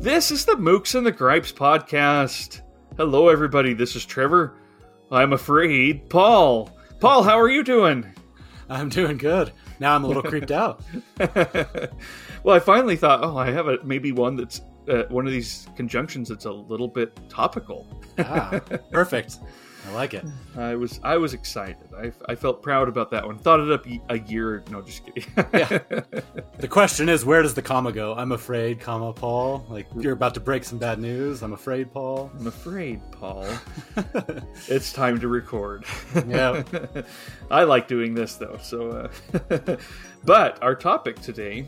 This is the Mookse and the Gripes podcast. Hello, everybody. This is Trevor. I'm afraid, Paul. Paul, how are you doing? I'm doing good. Now I'm a little creeped out. well, I finally thought, oh, I have a maybe one that's uh, one of these conjunctions that's a little bit topical. ah, perfect. I like it. I was I was excited. I, I felt proud about that one. Thought it up a year. No, just kidding. yeah. The question is, where does the comma go? I'm afraid, comma Paul. Like you're about to break some bad news. I'm afraid, Paul. I'm afraid, Paul. it's time to record. Yeah. I like doing this though. So, uh, but our topic today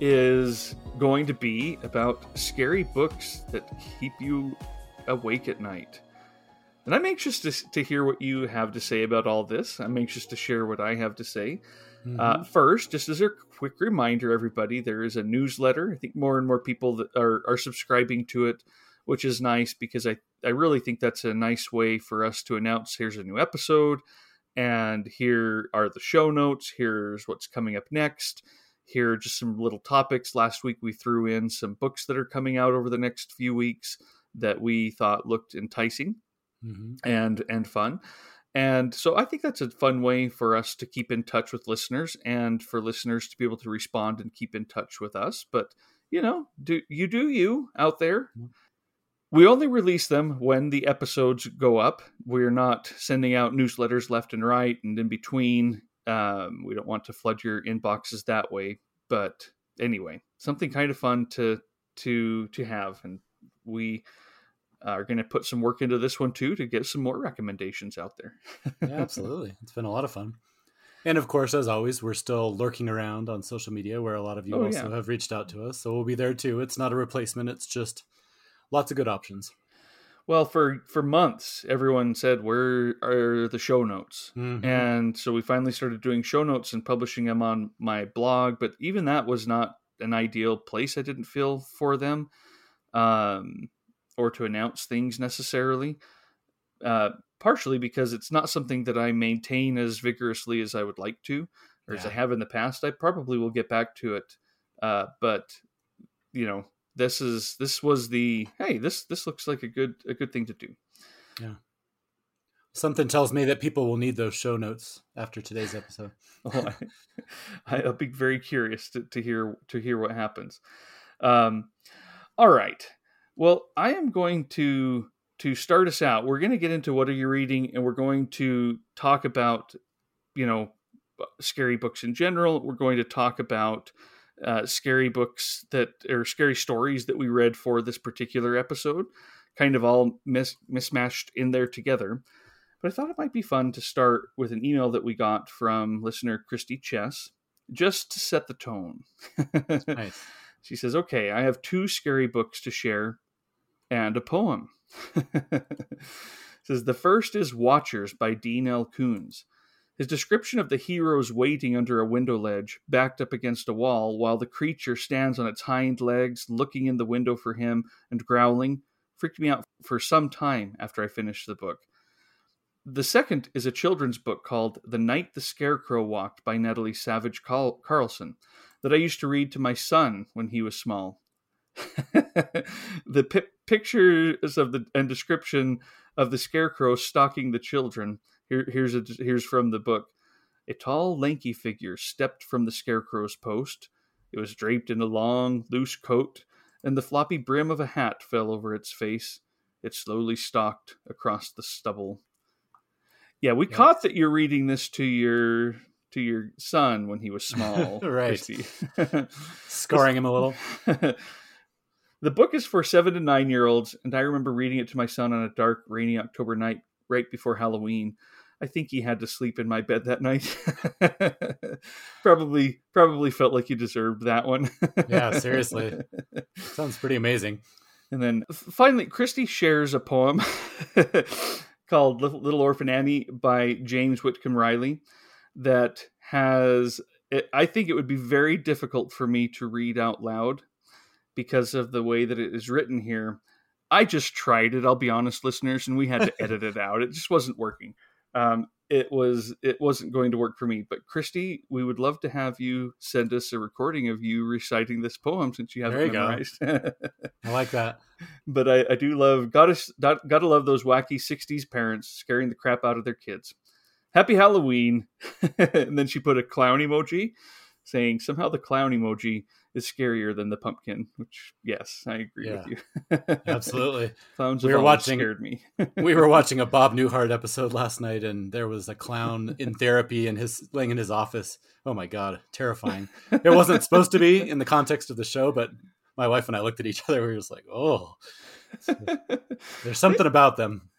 is going to be about scary books that keep you awake at night. And I'm anxious to, to hear what you have to say about all this. I'm anxious to share what I have to say. Mm-hmm. Uh, first, just as a quick reminder, everybody, there is a newsletter. I think more and more people that are, are subscribing to it, which is nice because I, I really think that's a nice way for us to announce here's a new episode, and here are the show notes. Here's what's coming up next. Here are just some little topics. Last week we threw in some books that are coming out over the next few weeks that we thought looked enticing mm-hmm. and and fun. And so I think that's a fun way for us to keep in touch with listeners and for listeners to be able to respond and keep in touch with us. But you know, do you do you out there? We only release them when the episodes go up. We're not sending out newsletters left and right and in between. Um, we don't want to flood your inboxes that way. But anyway, something kind of fun to to to have, and we are going to put some work into this one too to get some more recommendations out there. yeah, absolutely. It's been a lot of fun. And of course, as always, we're still lurking around on social media where a lot of you oh, also yeah. have reached out to us. So we'll be there too. It's not a replacement, it's just lots of good options. Well, for for months, everyone said, "Where are the show notes?" Mm-hmm. And so we finally started doing show notes and publishing them on my blog. But even that was not an ideal place. I didn't feel for them. Um, or to announce things necessarily. Uh, partially because it's not something that I maintain as vigorously as I would like to, or yeah. as I have in the past. I probably will get back to it, uh, but you know, this is this was the hey this this looks like a good a good thing to do. Yeah. Something tells me that people will need those show notes after today's episode. oh, I, will be very curious to, to hear to hear what happens. Um, all right, well, I am going to to start us out. We're going to get into what are you reading, and we're going to talk about, you know, scary books in general. We're going to talk about uh, scary books that or scary stories that we read for this particular episode, kind of all mis- mismatched in there together. But I thought it might be fun to start with an email that we got from listener Christy Chess, just to set the tone. nice. She says, "Okay, I have two scary books to share and a poem. says the first is Watchers by Dean L. Koontz. His description of the heroes waiting under a window ledge, backed up against a wall, while the creature stands on its hind legs, looking in the window for him and growling, freaked me out for some time after I finished the book. The second is a children's book called The Night the Scarecrow Walked by Natalie Savage Carlson that I used to read to my son when he was small. the pi- pictures of the and description of the scarecrow stalking the children. Here, here's a, here's from the book. A tall, lanky figure stepped from the scarecrow's post. It was draped in a long, loose coat, and the floppy brim of a hat fell over its face. It slowly stalked across the stubble. Yeah, we caught that you're reading this to your to your son when he was small, right? Scoring him a little. The book is for seven to nine year olds, and I remember reading it to my son on a dark, rainy October night right before Halloween. I think he had to sleep in my bed that night. probably, probably felt like he deserved that one. yeah, seriously, sounds pretty amazing. And then finally, Christy shares a poem called "Little Orphan Annie" by James Whitcomb Riley that has. I think it would be very difficult for me to read out loud because of the way that it is written here. I just tried it, I'll be honest, listeners, and we had to edit it out. It just wasn't working. Um, it was it wasn't going to work for me. But Christy, we would love to have you send us a recording of you reciting this poem since you haven't memorized. I like that. But I, I do love gotta gotta love those wacky '60s parents scaring the crap out of their kids. Happy Halloween, and then she put a clown emoji saying somehow the clown emoji is scarier than the pumpkin. Which, yes, I agree yeah, with you. absolutely. Clowns we were watching, scared me. we were watching a Bob Newhart episode last night, and there was a clown in therapy and his laying in his office. Oh my god, terrifying! It wasn't supposed to be in the context of the show, but my wife and I looked at each other. We were just like, oh. There's something about them.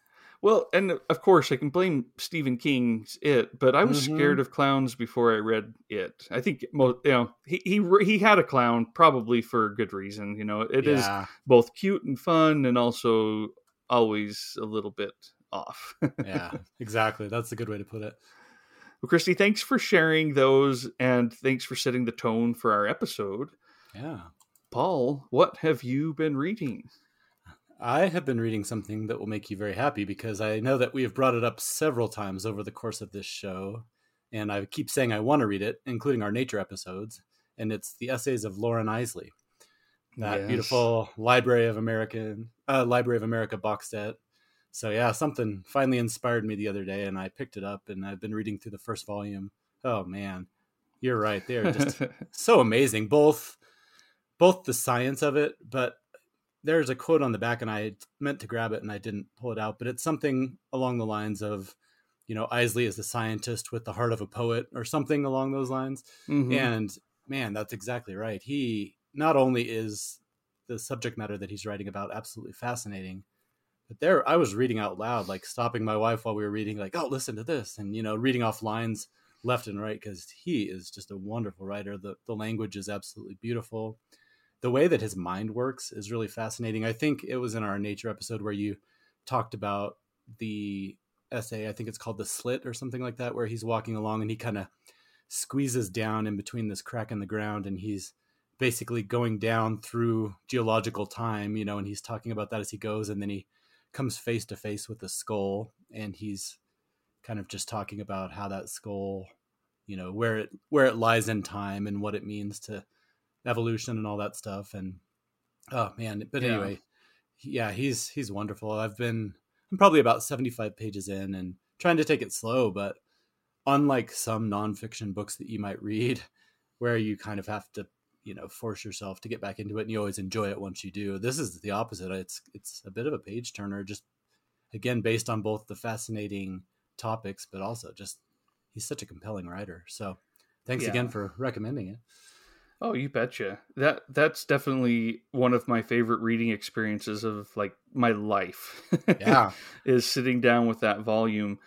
Well, and of course, I can blame Stephen King's It, but I was mm-hmm. scared of clowns before I read It. I think, most, you know, he he he had a clown probably for good reason. You know, it yeah. is both cute and fun, and also always a little bit off. yeah, exactly. That's a good way to put it. Well, Christy, thanks for sharing those, and thanks for setting the tone for our episode. Yeah, Paul, what have you been reading? I have been reading something that will make you very happy because I know that we have brought it up several times over the course of this show. And I keep saying I want to read it, including our nature episodes. And it's the essays of Loren Eiseley, that yes. beautiful Library of American uh, Library of America box set. So yeah, something finally inspired me the other day, and I picked it up, and I've been reading through the first volume. Oh man, you're right; they are just so amazing. Both, both the science of it, but there's a quote on the back, and I meant to grab it and I didn't pull it out, but it's something along the lines of, you know, Eiseley is the scientist with the heart of a poet, or something along those lines. Mm-hmm. And man, that's exactly right. He not only is the subject matter that he's writing about absolutely fascinating, but there I was reading out loud, like stopping my wife while we were reading, like, oh, listen to this, and you know, reading off lines left and right because he is just a wonderful writer. The the language is absolutely beautiful the way that his mind works is really fascinating. I think it was in our nature episode where you talked about the essay. I think it's called the slit or something like that, where he's walking along and he kind of squeezes down in between this crack in the ground and he's basically going down through geological time, you know, and he's talking about that as he goes and then he comes face to face with the skull and he's kind of just talking about how that skull, you know, where it where it lies in time and what it means to evolution and all that stuff. And oh man, but yeah. anyway, yeah, he's he's wonderful. I've been I'm probably about 75 pages in and trying to take it slow, but unlike some nonfiction books that you might read, where you kind of have to you know force yourself to get back into it and you always enjoy it once you do this is the opposite it's it's a bit of a page turner just again based on both the fascinating topics but also just he's such a compelling writer so thanks yeah. again for recommending it Oh, you betcha. That that's definitely one of my favorite reading experiences of like my life. Yeah. is sitting down with that volume.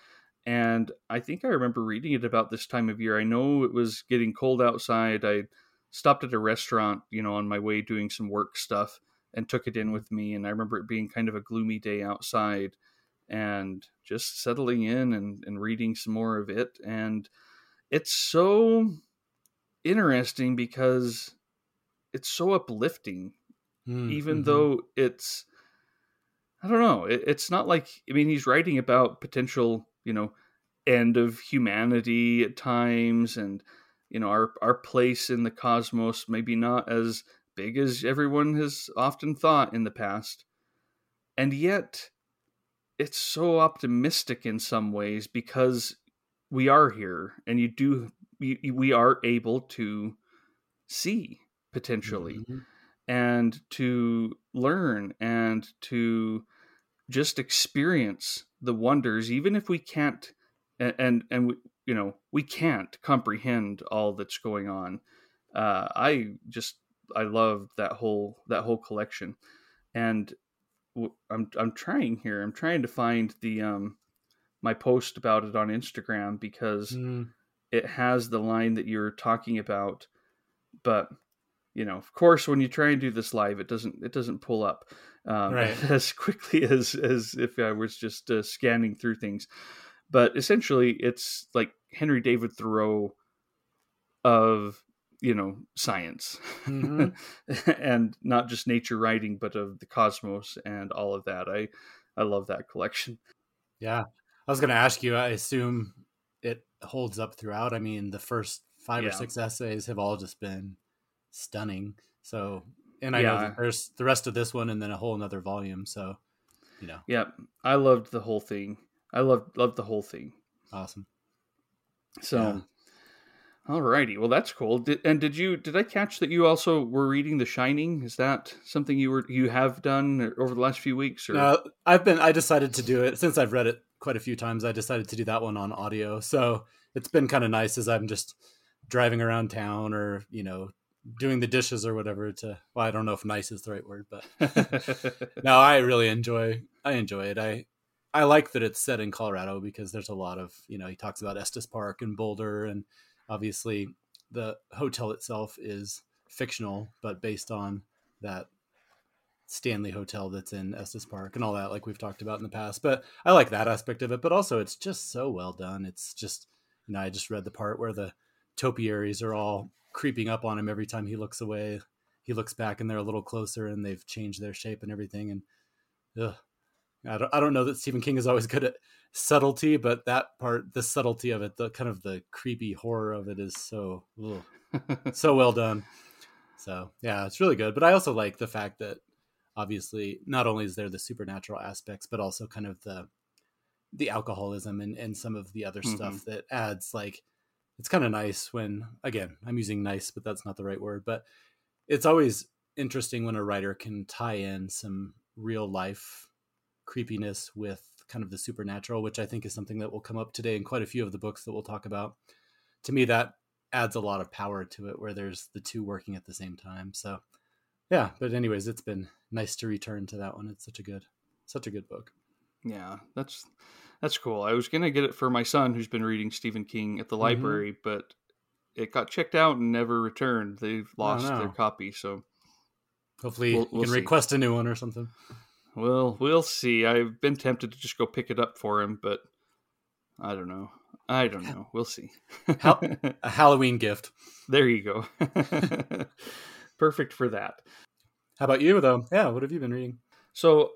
And I think I remember reading it about this time of year. I know it was getting cold outside. I stopped at a restaurant, you know, on my way doing some work stuff and took it in mm-hmm. with me. And I remember it being kind of a gloomy day outside and just settling in and, and reading some more of it. And it's so interesting because it's so uplifting, mm, even mm-hmm. though it's I don't know. It, it's not like I mean he's writing about potential, you know, end of humanity at times, and you know our our place in the cosmos maybe not as big as everyone has often thought in the past, and yet it's so optimistic in some ways because we are here, and you do we, we are able to see potentially mm-hmm. and to learn and to just experience the wonders even if we can't and and, and we, you know we can't comprehend all that's going on. Uh, i just i love that whole that whole collection. And i'm i'm trying here i'm trying to find the um my post about it on instagram because mm it has the line that you're talking about, but you know, of course, when you try and do this live, it doesn't it doesn't pull up um, right. as quickly as as if I was just uh, scanning through things. But essentially, it's like Henry David Thoreau of you know science mm-hmm. and not just nature writing but of the cosmos and all of that i i love that collection yeah i was going to ask you i assume it holds up throughout. I mean, the first five yeah. or six essays have all just been stunning. So, and I yeah. know there's the rest of this one, and then a whole another volume. So, you know, yeah, I loved the whole thing. I loved loved the whole thing. Awesome. So, yeah. Alrighty, well that's cool. Did, and did you did I catch that you also were reading The Shining? Is that something you were you have done over the last few weeks? Or no, I've been I decided to do it since I've read it quite a few times. I decided to do that one on audio, so it's been kind of nice as I'm just driving around town or you know doing the dishes or whatever. To well, I don't know if nice is the right word, but no, I really enjoy I enjoy it. I I like that it's set in Colorado because there's a lot of you know he talks about Estes Park and Boulder and obviously the hotel itself is fictional but based on that Stanley Hotel that's in Estes Park and all that, like we've talked about in the past. But I like that aspect of it. But also, it's just so well done. It's just, you know, I just read the part where the topiaries are all creeping up on him every time he looks away. He looks back and they're a little closer and they've changed their shape and everything. And ugh, I don't, I don't know that Stephen King is always good at subtlety, but that part, the subtlety of it, the kind of the creepy horror of it is so, so well done. So yeah, it's really good. But I also like the fact that obviously not only is there the supernatural aspects, but also kind of the the alcoholism and, and some of the other mm-hmm. stuff that adds like it's kind of nice when again i'm using nice but that's not the right word but it's always interesting when a writer can tie in some real life creepiness with kind of the supernatural, which I think is something that will come up today in quite a few of the books that we'll talk about. To me, that adds a lot of power to it where there's the two working at the same time. So, yeah, but anyways, it's been nice to return to that one. It's such a good, such a good book. Yeah, that's that's cool. I was gonna get it for my son who's been reading Stephen King at the mm-hmm. library, but it got checked out and never returned. They've lost their copy, so hopefully we'll, we'll you can see. request a new one or something. Well, we'll see. I've been tempted to just go pick it up for him, but I don't know. I don't know. We'll see. a Halloween gift. There you go. Perfect for that. How about you, though? Yeah, what have you been reading? So,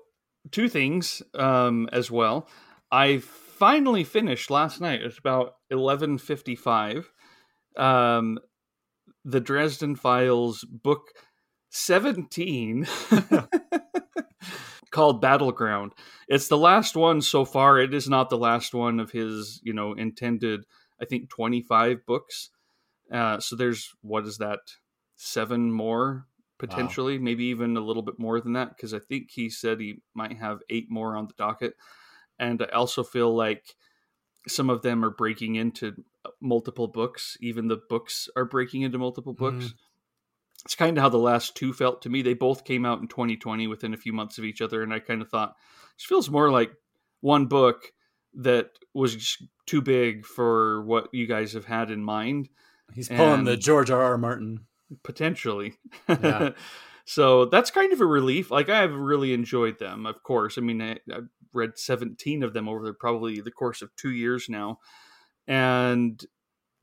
two things um, as well. I finally finished last night. It's about eleven fifty-five. Um, the Dresden Files book seventeen. called Battleground. It's the last one so far. It is not the last one of his, you know, intended, I think, 25 books. Uh, so there's, what is that, seven more potentially, wow. maybe even a little bit more than that, because I think he said he might have eight more on the docket. And I also feel like some of them are breaking into multiple books. Even the books are breaking into multiple books. Mm it's kind of how the last two felt to me. They both came out in 2020 within a few months of each other, and I kind of thought this feels more like one book that was too big for what you guys have had in mind. He's pulling and the George R. R. Martin potentially. Yeah. so that's kind of a relief. Like I have really enjoyed them. Of course, I mean I, have read 17 of them over the, probably the course of two years now, and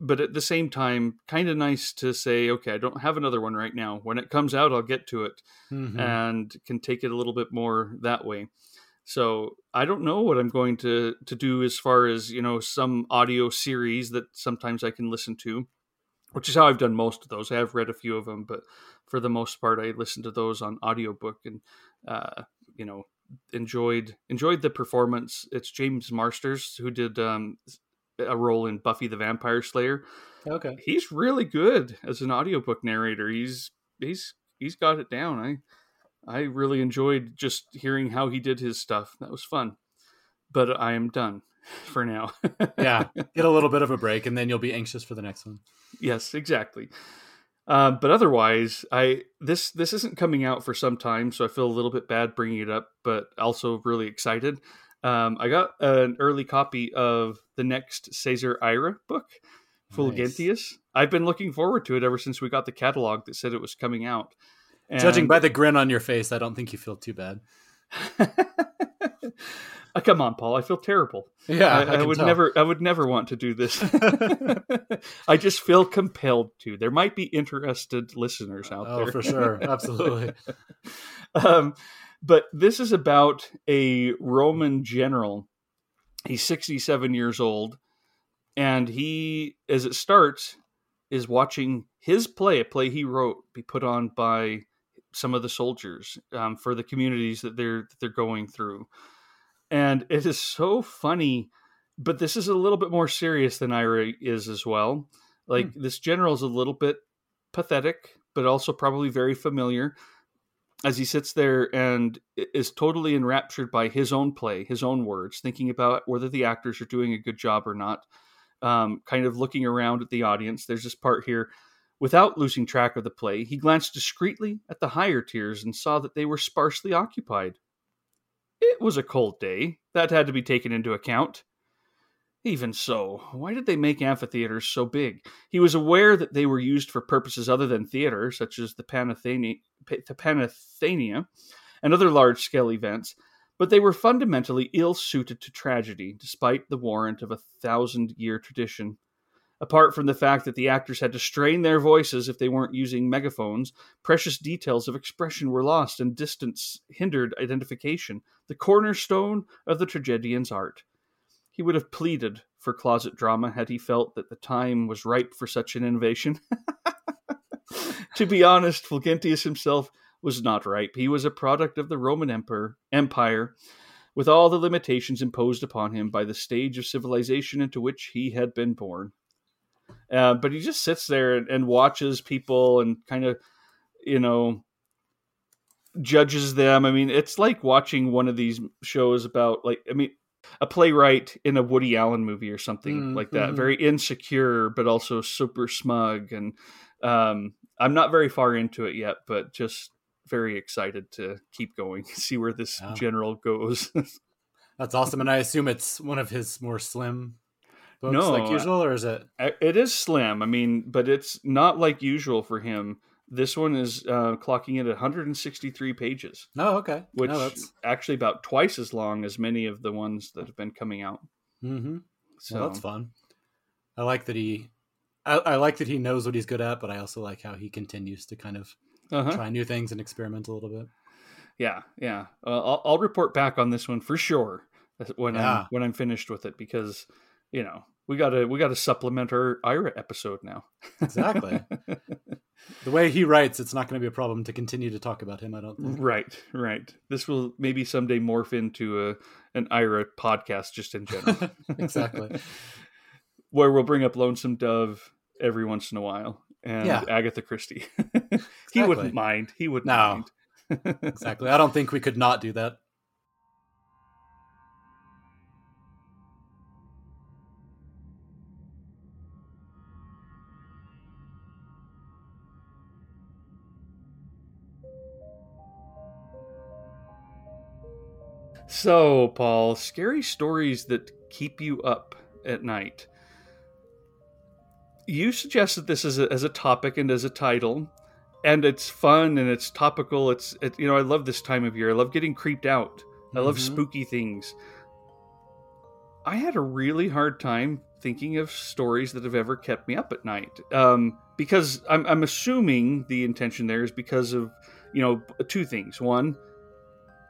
but at the same time, kind of nice to say, okay, I don't have another one right now. When it comes out, I'll get to it mm-hmm. and can take it a little bit more that way. So I don't know what I'm going to to do as far as you know some audio series that sometimes I can listen to, which is how I've done most of those. I have read a few of them, but for the most part, I listened to those on audiobook and uh, you know enjoyed enjoyed the performance. It's James Marsters who did um, a role in Buffy the Vampire Slayer. Okay. He's really good as an audiobook narrator. He's he's he's got it down. I I really enjoyed just hearing how he did his stuff. That was fun. But I am done for now. yeah, get a little bit of a break, and then you'll be anxious for the next one. Yes, exactly. Uh, but otherwise, I this this isn't coming out for some time, so I feel a little bit bad bringing it up, but also really excited. Um, I got an early copy of the next César Aira book, Fulgentius. Nice. I've been looking forward to it ever since we got the catalog that said it was coming out. And... Judging by the grin on your face, I don't think you feel too bad. Uh, come on, Paul. I feel terrible. Yeah, I, I, I would tell. never. I would never want to do this. I just feel compelled to. There might be interested listeners out oh, there. Oh, for sure, absolutely. um, but this is about a Roman general. He's 67 years old, and he, as it starts, is watching his play, a play he wrote, be put on by some of the soldiers um, for the communities that they're that they're going through, and it is so funny. But this is a little bit more serious than Aira is as well. Like hmm. this general is a little bit pathetic, but also probably very familiar as he sits there and is totally enraptured by his own play, his own words, thinking about whether the actors are doing a good job or not, um, kind of looking around at the audience. There's this part here. Without losing track of the play, he glanced discreetly at the higher tiers and saw that they were sparsely occupied. It was a cold day. That had to be taken into account. Even so, why did they make amphitheaters so big? He was aware that they were used for purposes other than theater, such as the Panathenia, the Panathenia and other large scale events, but they were fundamentally ill suited to tragedy, despite the warrant of a thousand year tradition. Apart from the fact that the actors had to strain their voices if they weren't using megaphones, precious details of expression were lost and distance hindered identification, the cornerstone of the tragedian's art. He would have pleaded for closet drama had he felt that the time was ripe for such an innovation. to be honest, Fulgentius himself was not ripe. He was a product of the Roman Emperor, Empire, with all the limitations imposed upon him by the stage of civilization into which he had been born. Uh, but he just sits there and, and watches people and kind of, you know, judges them. I mean, it's like watching one of these shows about, like, I mean, a playwright in a Woody Allen movie or something mm, like that. Mm-hmm. Very insecure, but also super smug. And um, I'm not very far into it yet, but just very excited to keep going, see where this yeah. general goes. That's awesome, and I assume it's one of his more slim books, no, like usual, or is it? It is slim. I mean, but it's not like usual for him. This one is uh, clocking in at 163 pages. Oh, okay. Which no, that's actually about twice as long as many of the ones that have been coming out. Mm-hmm. So well, that's fun. I like that he, I, I, like that he knows what he's good at, but I also like how he continues to kind of uh-huh. try new things and experiment a little bit. Yeah, yeah. Uh, I'll, I'll, report back on this one for sure when yeah. I'm when I'm finished with it because you know we gotta we gotta supplement our Aira episode now. exactly. the way he writes, it's not going to be a problem to continue to talk about him. I don't think. Right, right. This will maybe someday morph into a an Aira podcast just in general. exactly. Where we'll bring up Lonesome Dove every once in a while and yeah. Agatha Christie. exactly. He wouldn't mind. He wouldn't no. mind. exactly. I don't think we could not do that. So, Paul, scary stories that keep you up at night. You suggested this as a, as a topic and as a title, and it's fun and it's topical. It's it, you know I love this time of year. I love getting creeped out. I love mm-hmm. spooky things. I had a really hard time thinking of stories that have ever kept me up at night um, because I'm, I'm assuming the intention there is because of you know two things. One,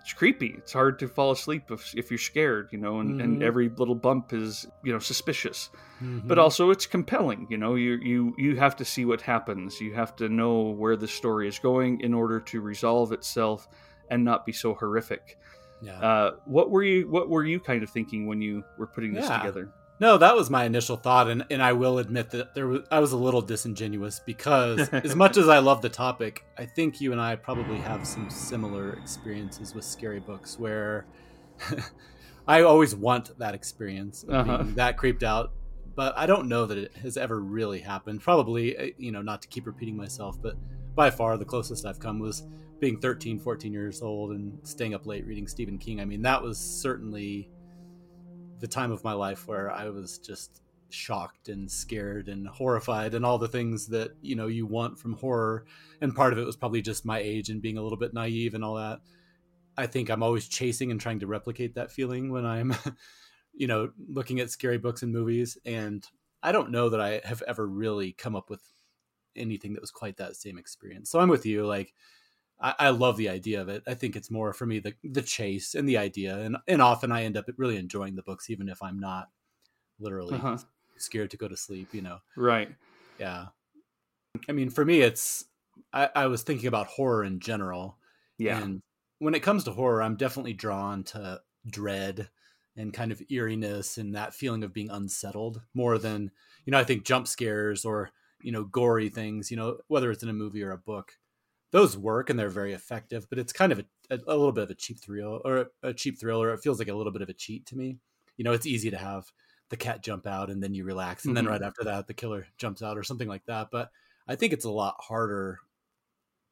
it's creepy. It's hard to fall asleep if, if you're scared, you know, and, mm-hmm. and every little bump is, you know, suspicious. Mm-hmm. But also it's compelling, you know, you you you have to see what happens. You have to know where the story is going in order to resolve itself and not be so horrific. Yeah. Uh, what were you what were you kind of thinking when you were putting this yeah. together? No, that was my initial thought, and, and I will admit that there was I was a little disingenuous because as much as I love the topic, I think you and I probably have some similar experiences with scary books where I always want that experience of uh-huh. being that creeped out, but I don't know that it has ever really happened. Probably, eh, you know, not to keep repeating myself, but by far the closest I've come was being 13, 14 years old and staying up late reading Stephen King. I mean, that was certainly the time of my life where I was just shocked and scared and horrified and all the things that you know you want from horror. And part of it was probably just my age and being a little bit naive and all that. I think i'm always chasing and trying to replicate that feeling when i'm you know looking at scary books and movies. And i don't know that i have ever really come up with anything that was quite that same experience. So i'm with you like I, I, love the idea of it. I think it's more for me the the chase and the idea, and and often I end up really enjoying the books, even if I'm not literally uh-huh. scared to go to sleep. You know, right? Yeah. I mean, for me, it's I, I was thinking about horror in general. Yeah. And when it comes to horror, I'm definitely drawn to dread and kind of eeriness and that feeling of being unsettled more than you know. I think jump scares or you know gory things, you know, whether it's in a movie or a book, those work and they're very effective. But it's kind of a, a, a little bit of a cheap thrill or a cheap thriller. It feels like a little bit of a cheat to me. You know, it's easy to have the cat jump out and then you relax, and mm-hmm. then right after that the killer jumps out or something like that. But I think it's a lot harder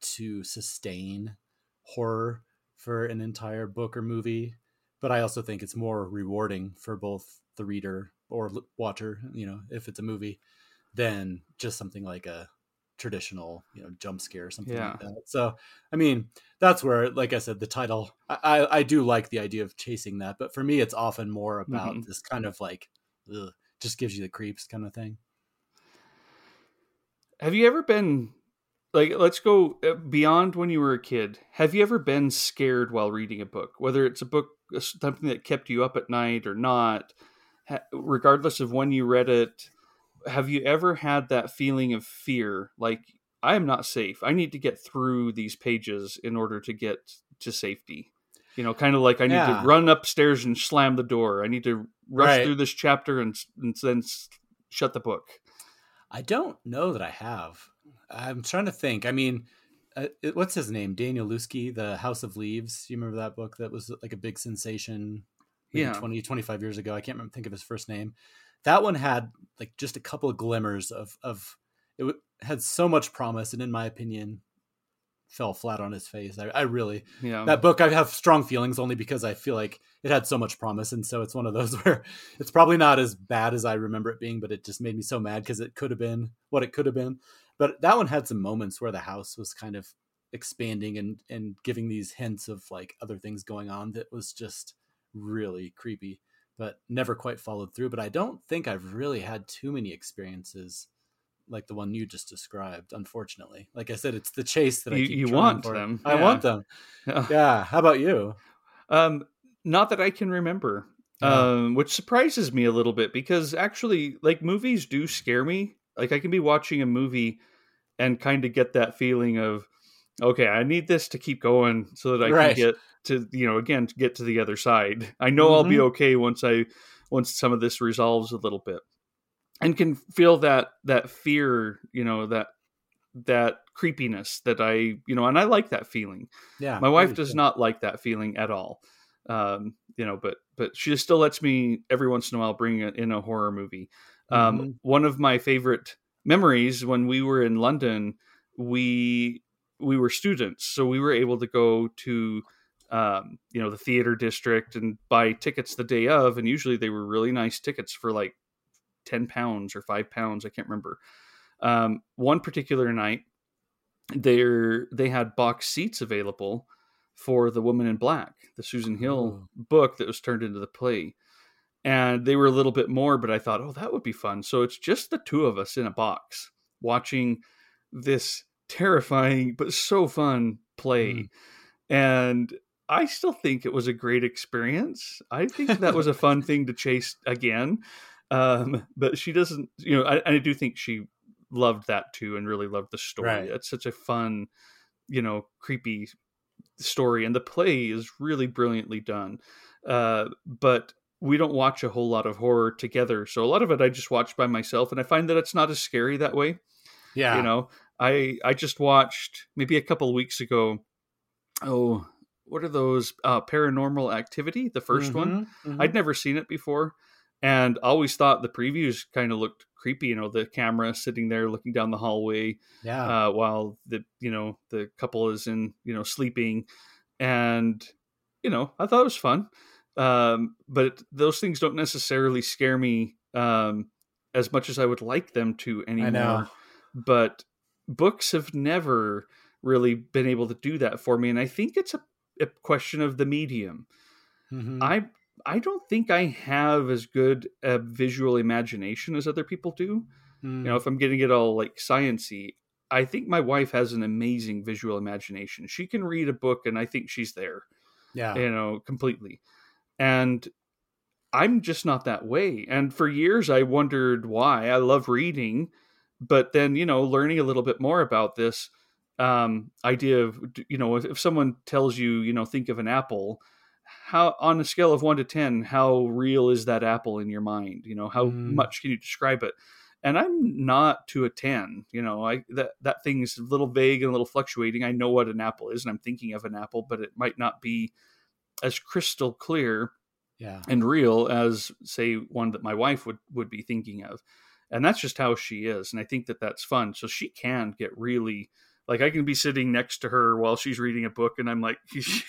to sustain horror for an entire book or movie but i also think it's more rewarding for both the reader or watcher you know if it's a movie than just something like a traditional you know jump scare or something yeah. like that so i mean that's where like i said the title i i do like the idea of chasing that but for me it's often more about mm-hmm. this kind of like ugh, just gives you the creeps kind of thing have you ever been like let's go uh, beyond when you were a kid have you ever been scared while reading a book whether it's a book uh, something that kept you up at night or not regardless of when you read it have you ever had that feeling of fear like i am not safe i need to get through these pages in order to get to safety you know kind of like i need yeah. to run upstairs and slam the door i need to rush right. through this chapter and, and then shut the book i don't know that i have I'm trying to think. I mean, uh, what's his name? Daniel Lewski, The House of Leaves. You remember that book that was like a big sensation? yeah, 20, 25 years ago. I can't remember, think of his first name. That one had like just a couple of glimmers of of it w- had so much promise, and in my opinion, fell flat on his face. I, I really, yeah. that book, I have strong feelings only because I feel like it had so much promise. And so it's one of those where it's probably not as bad as I remember it being, but it just made me so mad because it could have been what it could have been. But that one had some moments where the house was kind of expanding and and giving these hints of like other things going on that was just really creepy but never quite followed through but i don't think i've really had too many experiences like the one you just described unfortunately like i said it's the chase that you, i keep you want for. them i want them yeah. yeah. how about you um not that i can remember yeah. um which surprises me a little bit because actually like movies do scare me like i can be watching a movie and kind of get that feeling of okay i need this to keep going so that i right. can get to you know again to get to the other side i know mm-hmm. i'll be mm-hmm. okay once i once some of this resolves a little bit and can feel that that fear you know that that creepiness that i you know and i like that feeling yeah my wife does not like that feeling at all um you know but but she still lets me every once in a while bring it in a horror movie um mm-hmm. one of my favorite memories when we were in London, we we were students, so we were able to go to um, you know the theater district and buy tickets the day of, and usually they were really nice tickets for like ten pounds or five pounds. I can't remember. Um, one particular night, there they had box seats available for the Woman in Black, the Susan Hill book that was turned into the play and they were a little bit more but i thought oh that would be fun so it's just the two of us in a box watching this terrifying but so fun play mm. and i still think it was a great experience i think that was a fun thing to chase again um, but she doesn't you know I, I, do think she loved that too and really loved the story right. it's such a fun you know creepy story and the play is really brilliantly done uh, but we don't watch a whole lot of horror together. So a lot of it I just watch by myself and I find that it's not as scary that way. Yeah. You know, I I just watched maybe a couple of weeks ago oh, what are those uh paranormal activity, the 1st mm-hmm, one. Mm-hmm. I'd never seen it before and always thought the previews kind of looked creepy, you know, the camera sitting there looking down the hallway yeah. uh while the you know, the couple is in, you know, sleeping and you know, I thought it was fun um, but those things don't necessarily scare me um, as much as I would like them to anymore. But books have never really been able to do that for me, and I think it's a, a question of the medium. Mm-hmm. I I don't think I have as good a visual imagination as other people do. Mm. You know, hmm. if I'm getting it all like sciency, I think my wife has an amazing visual imagination. She can read a book, and I think she's there. Yeah, you know, completely. And I'm just not that way. And for years, I wondered why. I love reading, but then, you know, learning a little bit more about this um, idea of, you know, if, if someone tells you, you know, think of an apple, how on a scale of one to 10, how real is that apple in your mind? You know, how mm. much can you describe it? And I'm not to a 10, you know, I, that, that thing's a little vague and a little fluctuating. I know what an apple is and I'm thinking of an apple, but it might not be as crystal clear yeah. and real as say one that my wife would would be thinking of and that's just how she is and i think that that's fun so she can get really like i can be sitting next to her while she's reading a book and i'm like she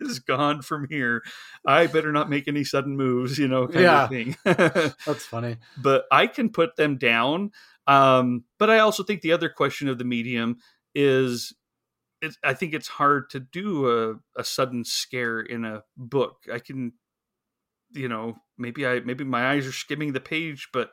is gone from here. I better not make any sudden moves you know yeah. that's funny. But i can put them down um, but i also think the other question of the medium is I think it's hard to do a, a sudden scare in a book. I can you know maybe i maybe my eyes are skimming the page but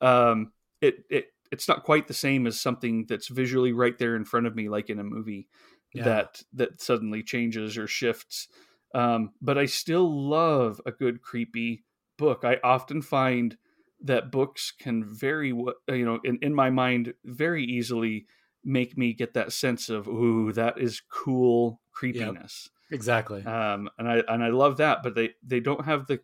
um it it it's not quite the same as something that's visually right there in front of me like in a movie yeah. that that suddenly changes or shifts. Um but i still love a good creepy book. I often find that books can very you know in, in my mind very easily make me get that sense of ooh that is cool creepiness. Yep, exactly. Um and i and i love that but they they don't have the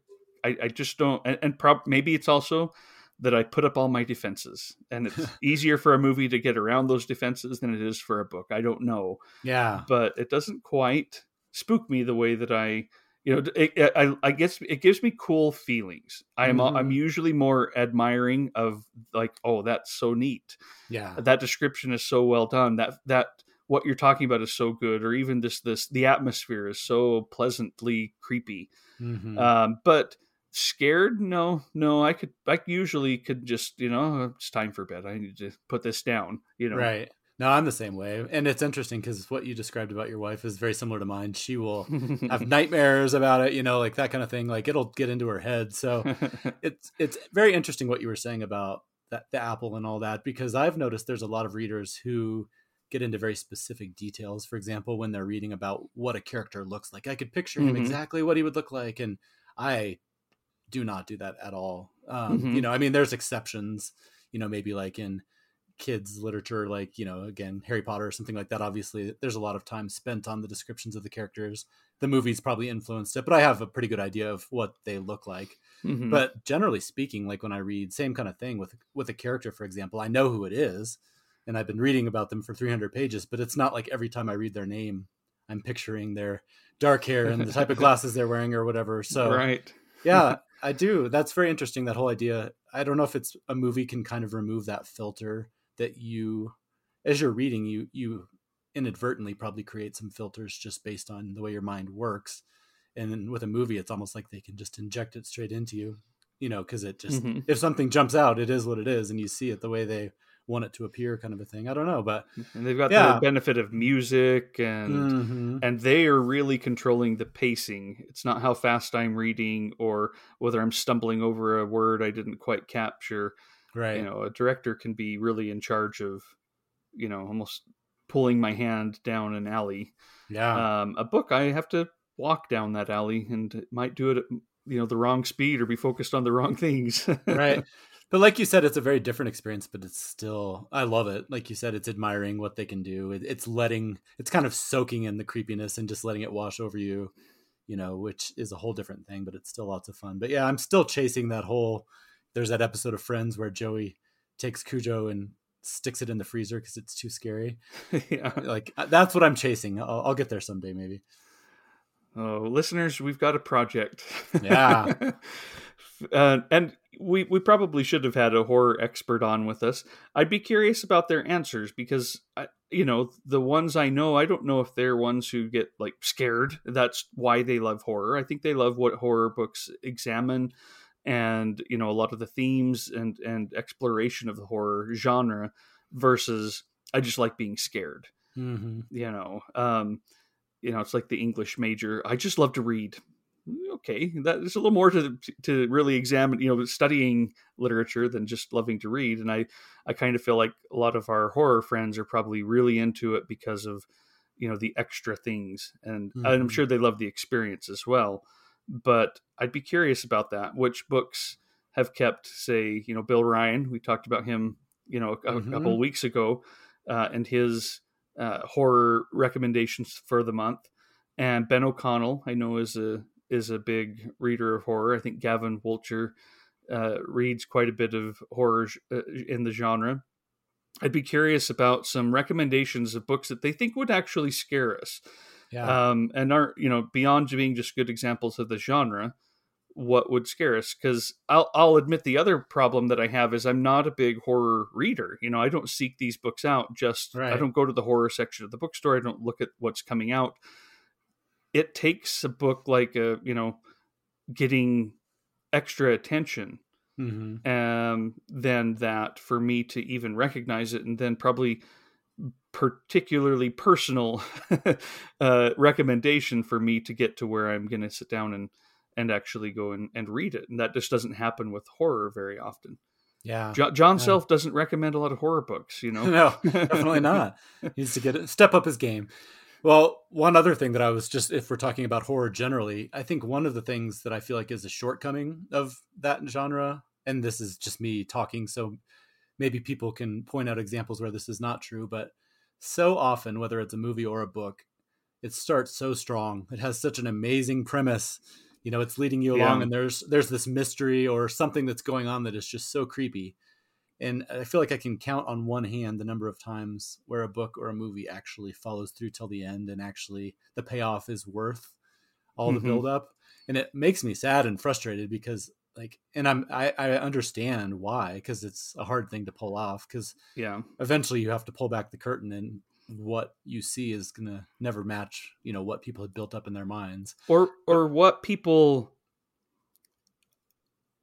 I, I just don't, and, and prob maybe it's also that I put up all my defenses, and it's easier for a movie to get around those defenses than it is for a book. I don't know. Yeah, but it doesn't quite spook me the way that I, you know, it, it, I, I guess it gives me cool feelings. I'm mm-hmm. I'm usually more admiring of like, oh, that's so neat. Yeah, that description is so well done. That that what you're talking about is so good, or even this this the atmosphere is so pleasantly creepy. Mm-hmm. Um, but scared? No no i could i usually could just you know oh, it's time for bed. I need to put this down you know? Right. No i'm the same way and it's interesting because what you described about your wife is very similar to mine. She will have nightmares about it you know like that kind of thing like it'll get into her head. So it's it's very interesting what you were saying about that the apple and all that because i've noticed there's a lot of readers who get into very specific details. For example when they're reading about what a character looks like. I could picture him mm-hmm. exactly what he would look like and i do not do that at all. Um, mm-hmm. You know, I mean, there's exceptions. You know, maybe like in kids literature, like you know, again, Harry Potter or something like that. Obviously, there's a lot of time spent on the descriptions of the characters. The movies probably influenced it, but I have a pretty good idea of what they look like. Mm-hmm. But generally speaking, like when I read, same kind of thing with with a character, for example, I know who it is, and I've been reading about them for 300 pages. But it's not like every time I read their name, I'm picturing their dark hair and the type of glasses they're wearing or whatever. So right yeah, I do. That's very interesting. That whole idea. I don't know if it's a movie can kind of remove that filter that you, as you're reading, you you inadvertently probably create some filters just based on the way your mind works. And then with a movie, it's almost like they can just inject it straight into you, you know, because it just mm-hmm. if something jumps out, it is what it is, and you see it the way they want it to appear kind of a thing. I don't know, but and they've got yeah. the benefit of music and mm-hmm. and they are really controlling the pacing. It's not how fast I'm reading or whether I'm stumbling over a word I didn't quite capture. Right. You know, a director can be really in charge of, you know, almost pulling my hand down an alley. Yeah. Um, a book I have to walk down that alley and it might do it at you know the wrong speed or be focused on the wrong things. right. But like you said, it's a very different experience, but it's still, I love it. Like you said, it's admiring what they can do. It, it's letting, it's kind of soaking in the creepiness and just letting it wash over you, you know, which is a whole different thing, but it's still lots of fun. But yeah, I'm still chasing that whole, there's that episode of Friends where Joey takes Cujo and sticks it in the freezer because it's too scary. yeah. Like uh, that's what I'm chasing. I'll, I'll get there someday, maybe. Oh, listeners, we've got a project. Yeah. uh, and we we probably should have had a horror expert on with us. I'd be curious about their answers because I, you know the ones I know, I don't know if they're ones who get like scared. That's why they love horror. I think they love what horror books examine, and you know a lot of the themes and and exploration of the horror genre versus I just like being scared. Mm-hmm. You know, um, you know, it's like the English major. I just love to read okay, that, there's a little more to to really examine, you know, studying literature than just loving to read. And I I kind of feel like a lot of our horror friends are probably really into it because of you know the extra things, and mm-hmm. I'm sure they love the experience as well. but I'd be curious about that. Which books have kept, say, you know, Bill Ryan? We talked about him, you know, a, mm-hmm. couple of weeks ago, uh, and his uh, horror recommendations for the month. And Ben O'Connell, I know, is a is a big reader of horror. I think Gavin Wolcher uh, reads quite a bit of horror uh, in the genre. I'd be curious about some recommendations of books that they think would actually scare us. Yeah. Um, and aren't, you know, beyond being just good examples of the genre, what would scare us? Because I'll, I'll admit the other problem that I have is I'm not a big horror reader. You know, I don't seek these books out. Just, right. I don't go to the horror section of the bookstore. I don't look at what's coming out. It takes a book like a, you know, getting extra attention mm-hmm. um, than that for me to even recognize it, and then probably particularly personal uh, recommendation for me to get to where I'm going to sit down and and actually go and, and read it, and that just doesn't happen with horror very often. Yeah, jo- John yeah. Self doesn't recommend a lot of horror books. You know, no, definitely not. He needs to get it, step up his game. Well, one other thing that I was just, if we're talking about horror generally, I think one of the things that I feel like is a shortcoming of that genre, and this is just me talking, so maybe people can point out examples where this is not true, but so often, whether it's a movie or a book, it starts so strong. It has such an amazing premise. You know, it's leading you along, and there's there's this mystery or something that's going on that is just so creepy and I feel like I can count on one hand the number of times where a book or a movie actually follows through till the end and actually the payoff is worth all mm-hmm. the build up. And it makes me sad and frustrated because like and I'm I, I understand why because it's a hard thing to pull off because yeah eventually you have to pull back the curtain and what you see is gonna never match you know what people had built up in their minds or or what people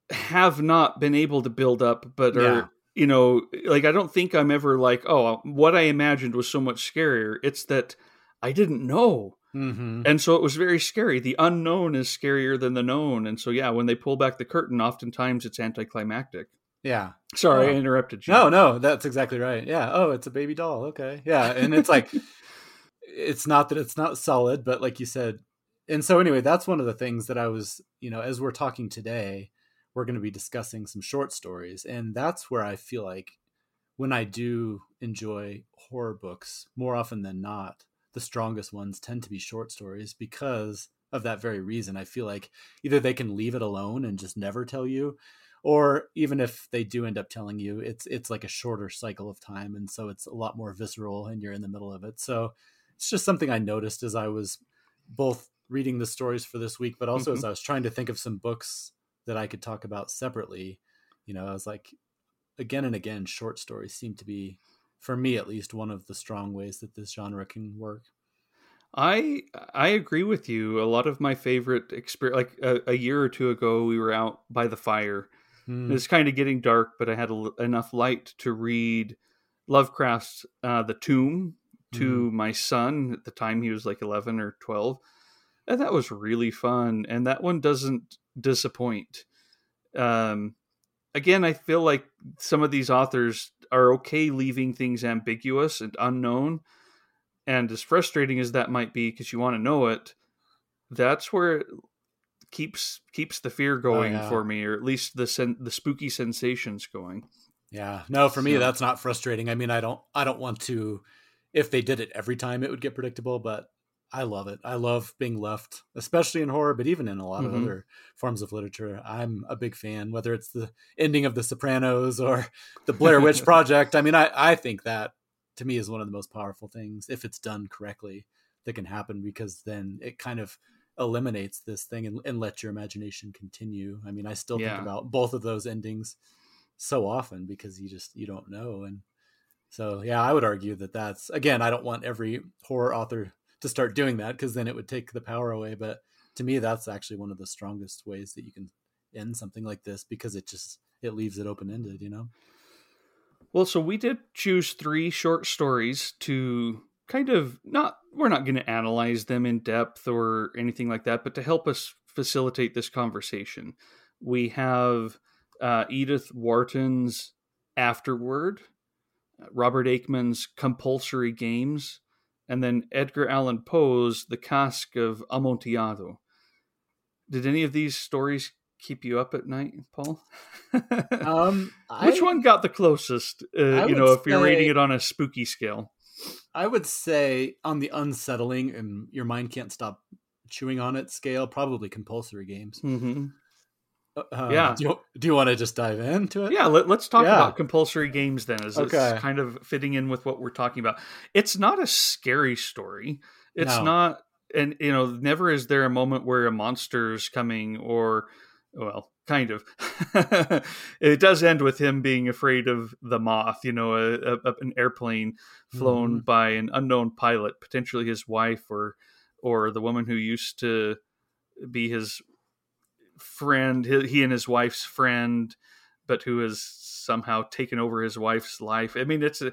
have not been able to build up but yeah. You know, like I don't think I'm ever like, oh, what I imagined was so much scarier. It's that I didn't know. Mm-hmm. And so it was very scary. The unknown is scarier than the known. And so, yeah, when they pull back the curtain, oftentimes it's anticlimactic. Yeah. Sorry, oh. I interrupted you. No, no, that's exactly right. Yeah. Oh, it's a baby doll. Okay. Yeah. And it's like, it's not that it's not solid, but like you said, and so anyway, that's one of the things that I was, you know, as we're talking today, we're going to be discussing some short stories. And that's where I feel like when I do enjoy horror books, more often than not, the strongest ones tend to be short stories because of that very reason. I feel like either they can leave it alone and just never tell you, or even if they do end up telling you, it's it's like a shorter cycle of time, and so it's a lot more visceral, and you're in the middle of it. So it's just something I noticed as I was both reading the stories for this week, but also mm-hmm. as I was trying to think of some books that I could talk about separately. You know, I was like, again and again, short stories seem to be, for me at least, one of the strong ways that this genre can work. I I agree with you. A lot of my favorite experience, like a, a, year or two ago, we were out by the fire. Mm. It's kind of getting dark, but I had a, enough light to read Lovecraft's uh, The Tomb to mm. my son at the time. He was like eleven or twelve, and that was really fun. And that one doesn't disappoint. Um, again, I feel like some of these authors are okay leaving things ambiguous and unknown. And as frustrating as that might be, because you want to know it, that's where it keeps keeps the fear oh, going oh, yeah. for me, or at least the sen- the spooky sensations going. Yeah, no, for me so. that's not frustrating. I mean, I don't I don't want to. If they did it every time, it would get predictable. But I love it. I love being left, especially in horror, but even in a lot mm-hmm. of other forms of literature. I'm a big fan, whether it's the ending of The Sopranos or the Blair Witch Project. I mean, I, I think that to me is one of the most powerful things, if it's done correctly, that can happen because then it kind of eliminates this thing and, and let your imagination continue. I mean, I still yeah. think about both of those endings so often because you just you don't know and so yeah i would argue that that's again i don't want every horror author to start doing that because then it would take the power away. But to me, that's actually one of the strongest ways that you can end something like this because it just it leaves it open ended, you know. Well, so we did choose three short stories to kind of not we're not going to analyze them in depth or anything like that, but to help us facilitate this conversation, we have uh, Edith Wharton's Afterward, Robert Aickman's Compulsory Games, and then Edgar Allan Poe's The Cask of Amontillado. did any of these stories keep you up at night, Paul? um, Which I, one got the closest? Uh, you know, if you're rating it on a spooky scale, I would say on the unsettling and your mind can't stop chewing on it scale, probably compulsory games. Mm-hmm. Uh, yeah. Do you, do you, want to just dive into it? Yeah, let, us talk yeah. about compulsory games then, as okay. it's kind of fitting in with what we're talking about. It's not a scary story. It's no. not, and you know, never is there a moment where a monster is coming or, well, kind of. it does end with him being afraid of the moth. You know, a, a, an airplane flown mm-hmm. by an unknown pilot, potentially his wife or or the woman who used to be his friend, he and his wife's friend, but who has somehow taken over his wife's life. I mean, it's a.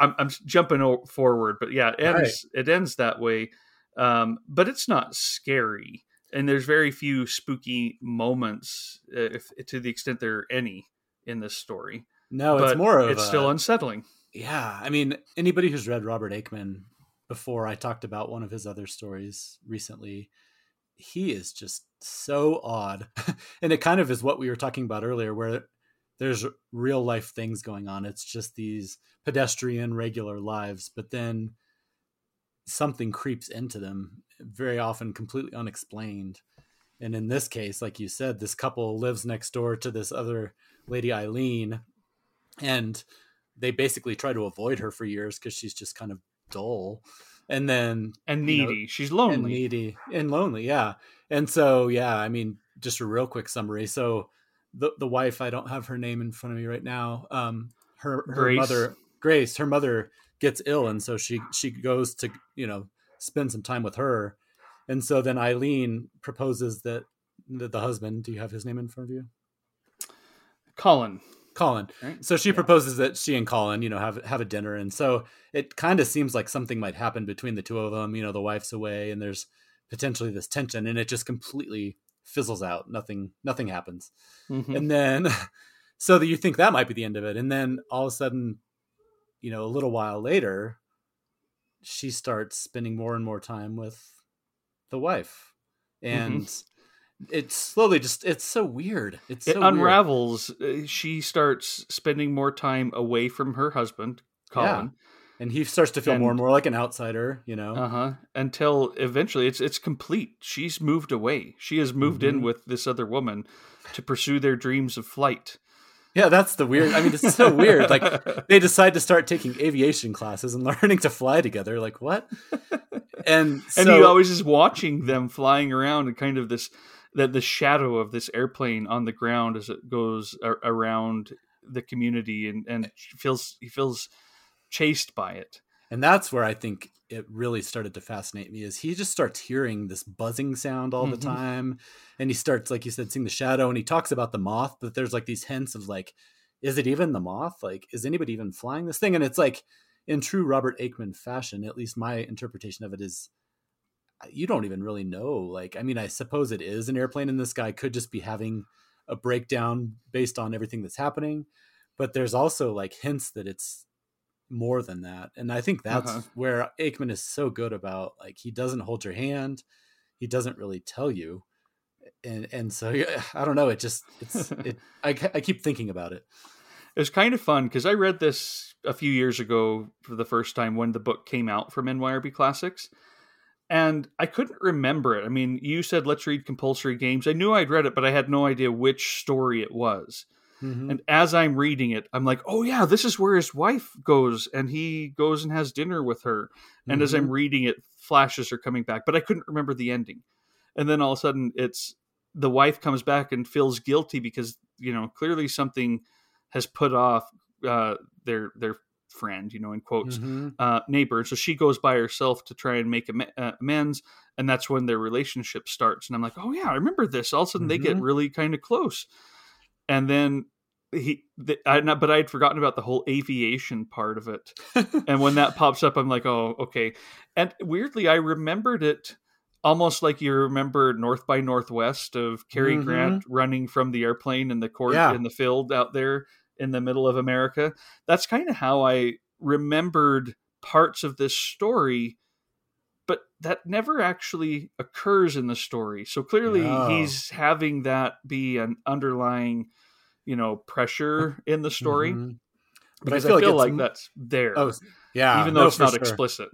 I'm, I'm jumping forward, but yeah, it ends. Right. It ends that way, um, but it's not scary, and there's very few spooky moments, if to the extent there are any in this story. No, but it's more of it's a, still unsettling. Yeah, I mean, anybody who's read Robert Aickman before, I talked about one of his other stories recently he is just so odd. and it kind of is what we were talking about earlier, where there's real life things going on. It's just these pedestrian, regular lives, but then something creeps into them, very often completely unexplained. And in this case, like you said, this couple lives next door to this other lady, Eileen, and they basically try to avoid her for years because she's just kind of dull and then and needy. You know, She's lonely, and needy, and lonely. Yeah, and so yeah, I mean, just a real quick summary. So the the wife, I don't have her name in front of me right now. Um, her her Grace. mother, Grace, her mother gets ill, and so she she goes to you know spend some time with her, and so then Eileen proposes that the, the husband. Do you have his name in front of you? Colin. Colin. Right. So she yeah. proposes that she and Colin, you know, have have a dinner, and so it kind of seems like something might happen between the two of them. You know, the wife's away, and there's potentially this tension, and it just completely fizzles out. Nothing, nothing happens, mm-hmm. and then so that you think that might be the end of it, and then all of a sudden, you know, a little while later, she starts spending more and more time with the wife, and. Mm-hmm it slowly just it's so weird it's it unravels weird. Uh, she starts spending more time away from her husband colin yeah. And he starts to feel and, more and more like an outsider you know uh-huh until eventually it's it's complete she's moved away she has moved mm-hmm. in with this other woman to pursue their dreams of flight yeah, that's the weird. I mean, it's so weird. Like they decide to start taking aviation classes and learning to fly together. Like what? And so, and he always is watching them flying around and kind of this that the shadow of this airplane on the ground as it goes around the community and and feels he feels chased by it and that's where i think it really started to fascinate me is he just starts hearing this buzzing sound all mm-hmm. the time and he starts like you said seeing the shadow and he talks about the moth but there's like these hints of like is it even the moth like is anybody even flying this thing and it's like in true robert Aickman fashion at least my interpretation of it is you don't even really know. Like, I mean, I suppose it is an airplane, and this guy could just be having a breakdown based on everything that's happening. But there's also like hints that it's more than that. And I think that's uh-huh. where Aickman is so good about like he doesn't hold your hand, he doesn't really tell you. And and so yeah, I don't know, it just it's it I I keep thinking about it. It was kind of fun because I read this a few years ago for the first time when the book came out from NYRB Classics and I couldn't remember it. I mean, you said let's read compulsory games. I knew I'd read it, but I had no idea which story it was. Mm-hmm. And as I'm reading it, I'm like, oh yeah, this is where his wife goes, and he goes and has dinner with her. And mm-hmm. as I'm mm-hmm. reading it, flashes are coming back, but I couldn't remember the ending. And then all of a sudden, it's the wife comes back and feels guilty because you know clearly something has put off uh, their their friend, you know, in quotes, mm-hmm. uh, neighbor. So she goes by herself to try and make am- uh, amends, and that's when their relationship starts. And I'm like, oh yeah, I remember this. All of a sudden, they get mm-hmm. really kind of close, and then he, the, I, not, but I had forgotten about the whole aviation part of it. and when that pops up, I'm like, oh, okay. And weirdly, I remembered it almost like you remember North by Northwest of Cary mm-hmm. Grant running from the airplane in the court yeah. in the field out there in the middle of America. That's kind of how I remembered parts of this story but that never actually occurs in the story. So clearly no. he's having that be an underlying, you know, pressure in the story. Mm-hmm. But because I feel, I feel like, like, that's there. Oh, yeah. Even though no, it's not sure. explicit.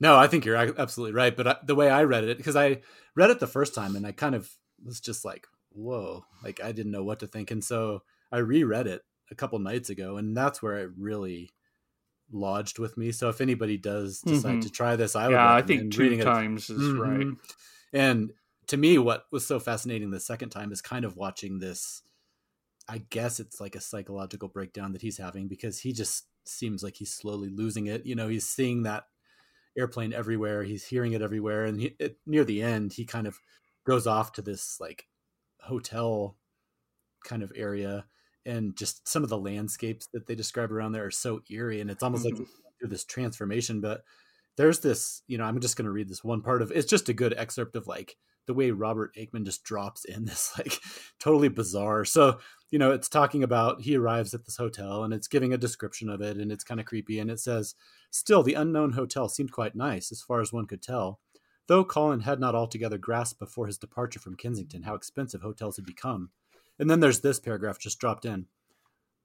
No, I think you're absolutely right. But I, the way I read it, because I read it the first time and I kind of was just like, whoa, like I didn't know what to think. And so I reread it a couple nights ago, and that's where it really lodged with me. So if anybody does decide mm-hmm. to try this, I would yeah, I think two times it. is mm-hmm. right. And to me, what was so fascinating the second time is kind of watching this. I guess it's like a psychological breakdown that he's having because he just seems like he's slowly losing it. You know, he's seeing that airplane everywhere, he's hearing it everywhere, and he, it, near the end, he kind of goes off to this like hotel kind of area and just some of the landscapes that they describe around there are so eerie and it's almost mm-hmm. like through this transformation but there's this you know i'm just going to read this one part of it's just a good excerpt of like the way robert aickman just drops in this like totally bizarre. So you know it's talking about he arrives at this hotel and it's giving a description of it and it's kind of creepy and it says still the unknown hotel seemed quite nice as far as one could tell. Though colin had not altogether grasped before his departure from kensington how expensive hotels had become and then there's this paragraph just dropped in.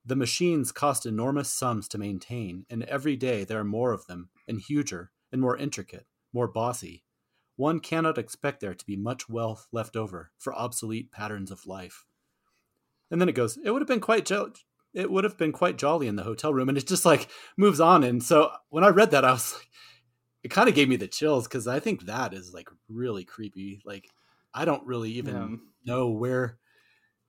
The machines cost enormous sums to maintain, and every day there are more of them, and huger, and more intricate, more bossy. One cannot expect there to be much wealth left over for obsolete patterns of life. And then it goes, it would have been quite jo- it would have been quite jolly in the hotel room, and it just like moves on. And so when I read that, I was like, it kind of gave me the chills because I think that is like really creepy. Like I don't really even yeah. know where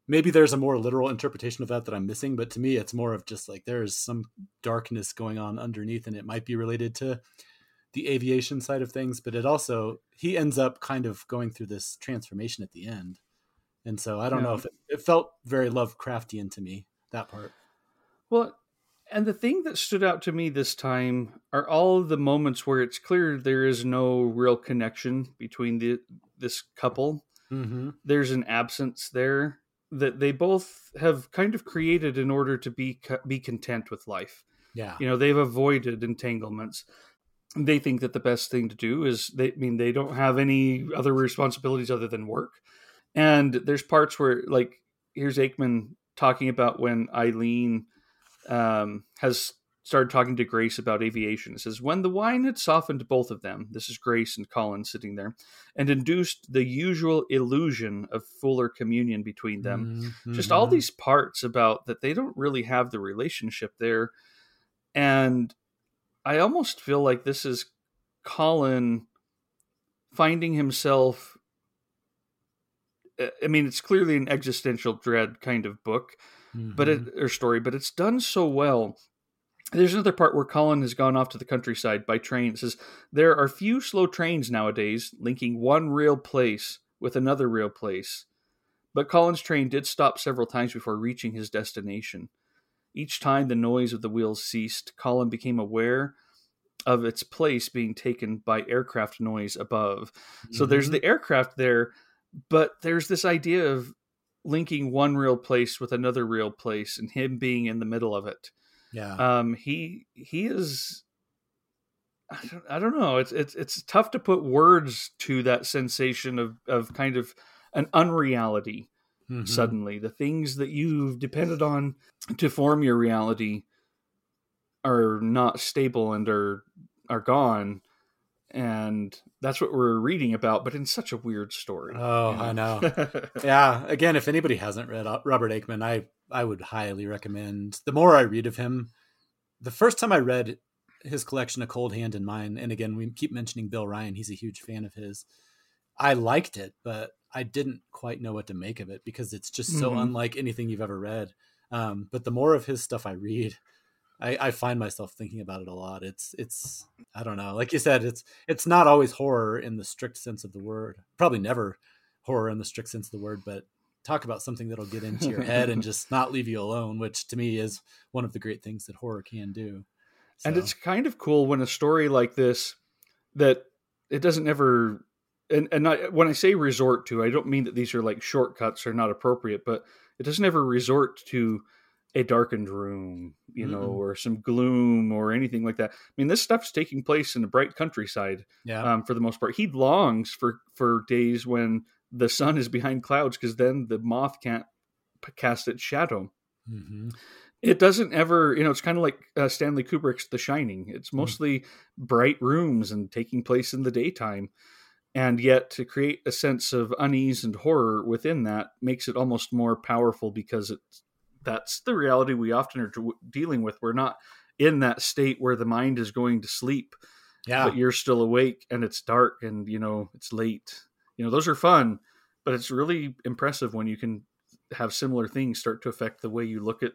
maybe there's a more literal interpretation of that that I'm missing, but to me, it's more of just like there's some darkness going on underneath, and it might be related to the aviation side of things, but it also he ends up kind of going through this transformation at the end, and so I don't yeah. know if it, it felt very Lovecraftian to me that part. Well, and the thing that stood out to me this time are all the moments where it's clear there is no real connection between the this couple. Mm-hmm. There's an absence there that they both have kind of created in order to be be content with life. Yeah. You know, they've avoided entanglements. They think that the best thing to do is they I mean they don't have any other responsibilities other than work. And there's parts where like here's Aickman talking about when Eileen um, has started talking to Grace about aviation. It says, When the wine had softened both of them, this is Grace and Colin sitting there, and induced the usual illusion of fuller communion between them, mm-hmm. just all these parts about that they don't really have the relationship there. And I almost feel like this is Colin finding himself. I mean, it's clearly an existential dread kind of book, mm-hmm. but it or story, but it's done so well there's another part where Colin has gone off to the countryside by train. It says, There are few slow trains nowadays linking one real place with another real place. But Colin's train did stop several times before reaching his destination. Each time the noise of the wheels ceased, Colin became aware of its place being taken by aircraft noise above. Mm-hmm. So there's the aircraft there, but there's this idea of linking one real place with another real place and him being in the middle of it. Yeah. Um, he he is. I don't, I don't know. It's it's it's tough to put words to that sensation of of kind of an unreality. Mm-hmm. Suddenly, the things that you've depended on to form your reality are not stable and are are gone and that's what we're reading about but in such a weird story oh you know? i know yeah again if anybody hasn't read robert aickman i I would highly recommend. The more I read of him, the first time I read his collection, A Cold Hand in Mine, and again, we keep mentioning Bill Ryan, he's a huge fan of his. I liked it, but I didn't quite know what to make of it because it's just so mm-hmm. unlike anything you've ever read. Um, but the more of his stuff I read, I, I, find myself thinking about it a lot. It's it's I don't know. Like you said, it's it's not always horror in the strict sense of the word. Probably never horror in the strict sense of the word, but talk about something that'll get into your head and just not leave you alone, which to me is one of the great things that horror can do. So. And it's kind of cool when a story like this that it doesn't ever and and I, when I say resort to, I don't mean that these are like shortcuts or not appropriate, but it doesn't ever resort to a darkened room, you know, mm-hmm. or some gloom or anything like that. I mean, this stuff's taking place in the bright countryside, yeah. Um, for the most part, he longs for for days when the sun is behind clouds because then the moth can't cast its shadow. Mm-hmm. It doesn't ever, you know, it's kind of like uh, Stanley Kubrick's The Shining. It's mm. mostly mm. bright rooms and taking place in the daytime. And yet, to create a sense of unease and horror within that makes it almost more powerful because it's that's the reality we often are dealing with. We're not in that state where the mind is going to sleep, yeah. but you're still awake and it's dark and you know it's late. You know those are fun, but it's really impressive when you can have similar things start to affect the way you look at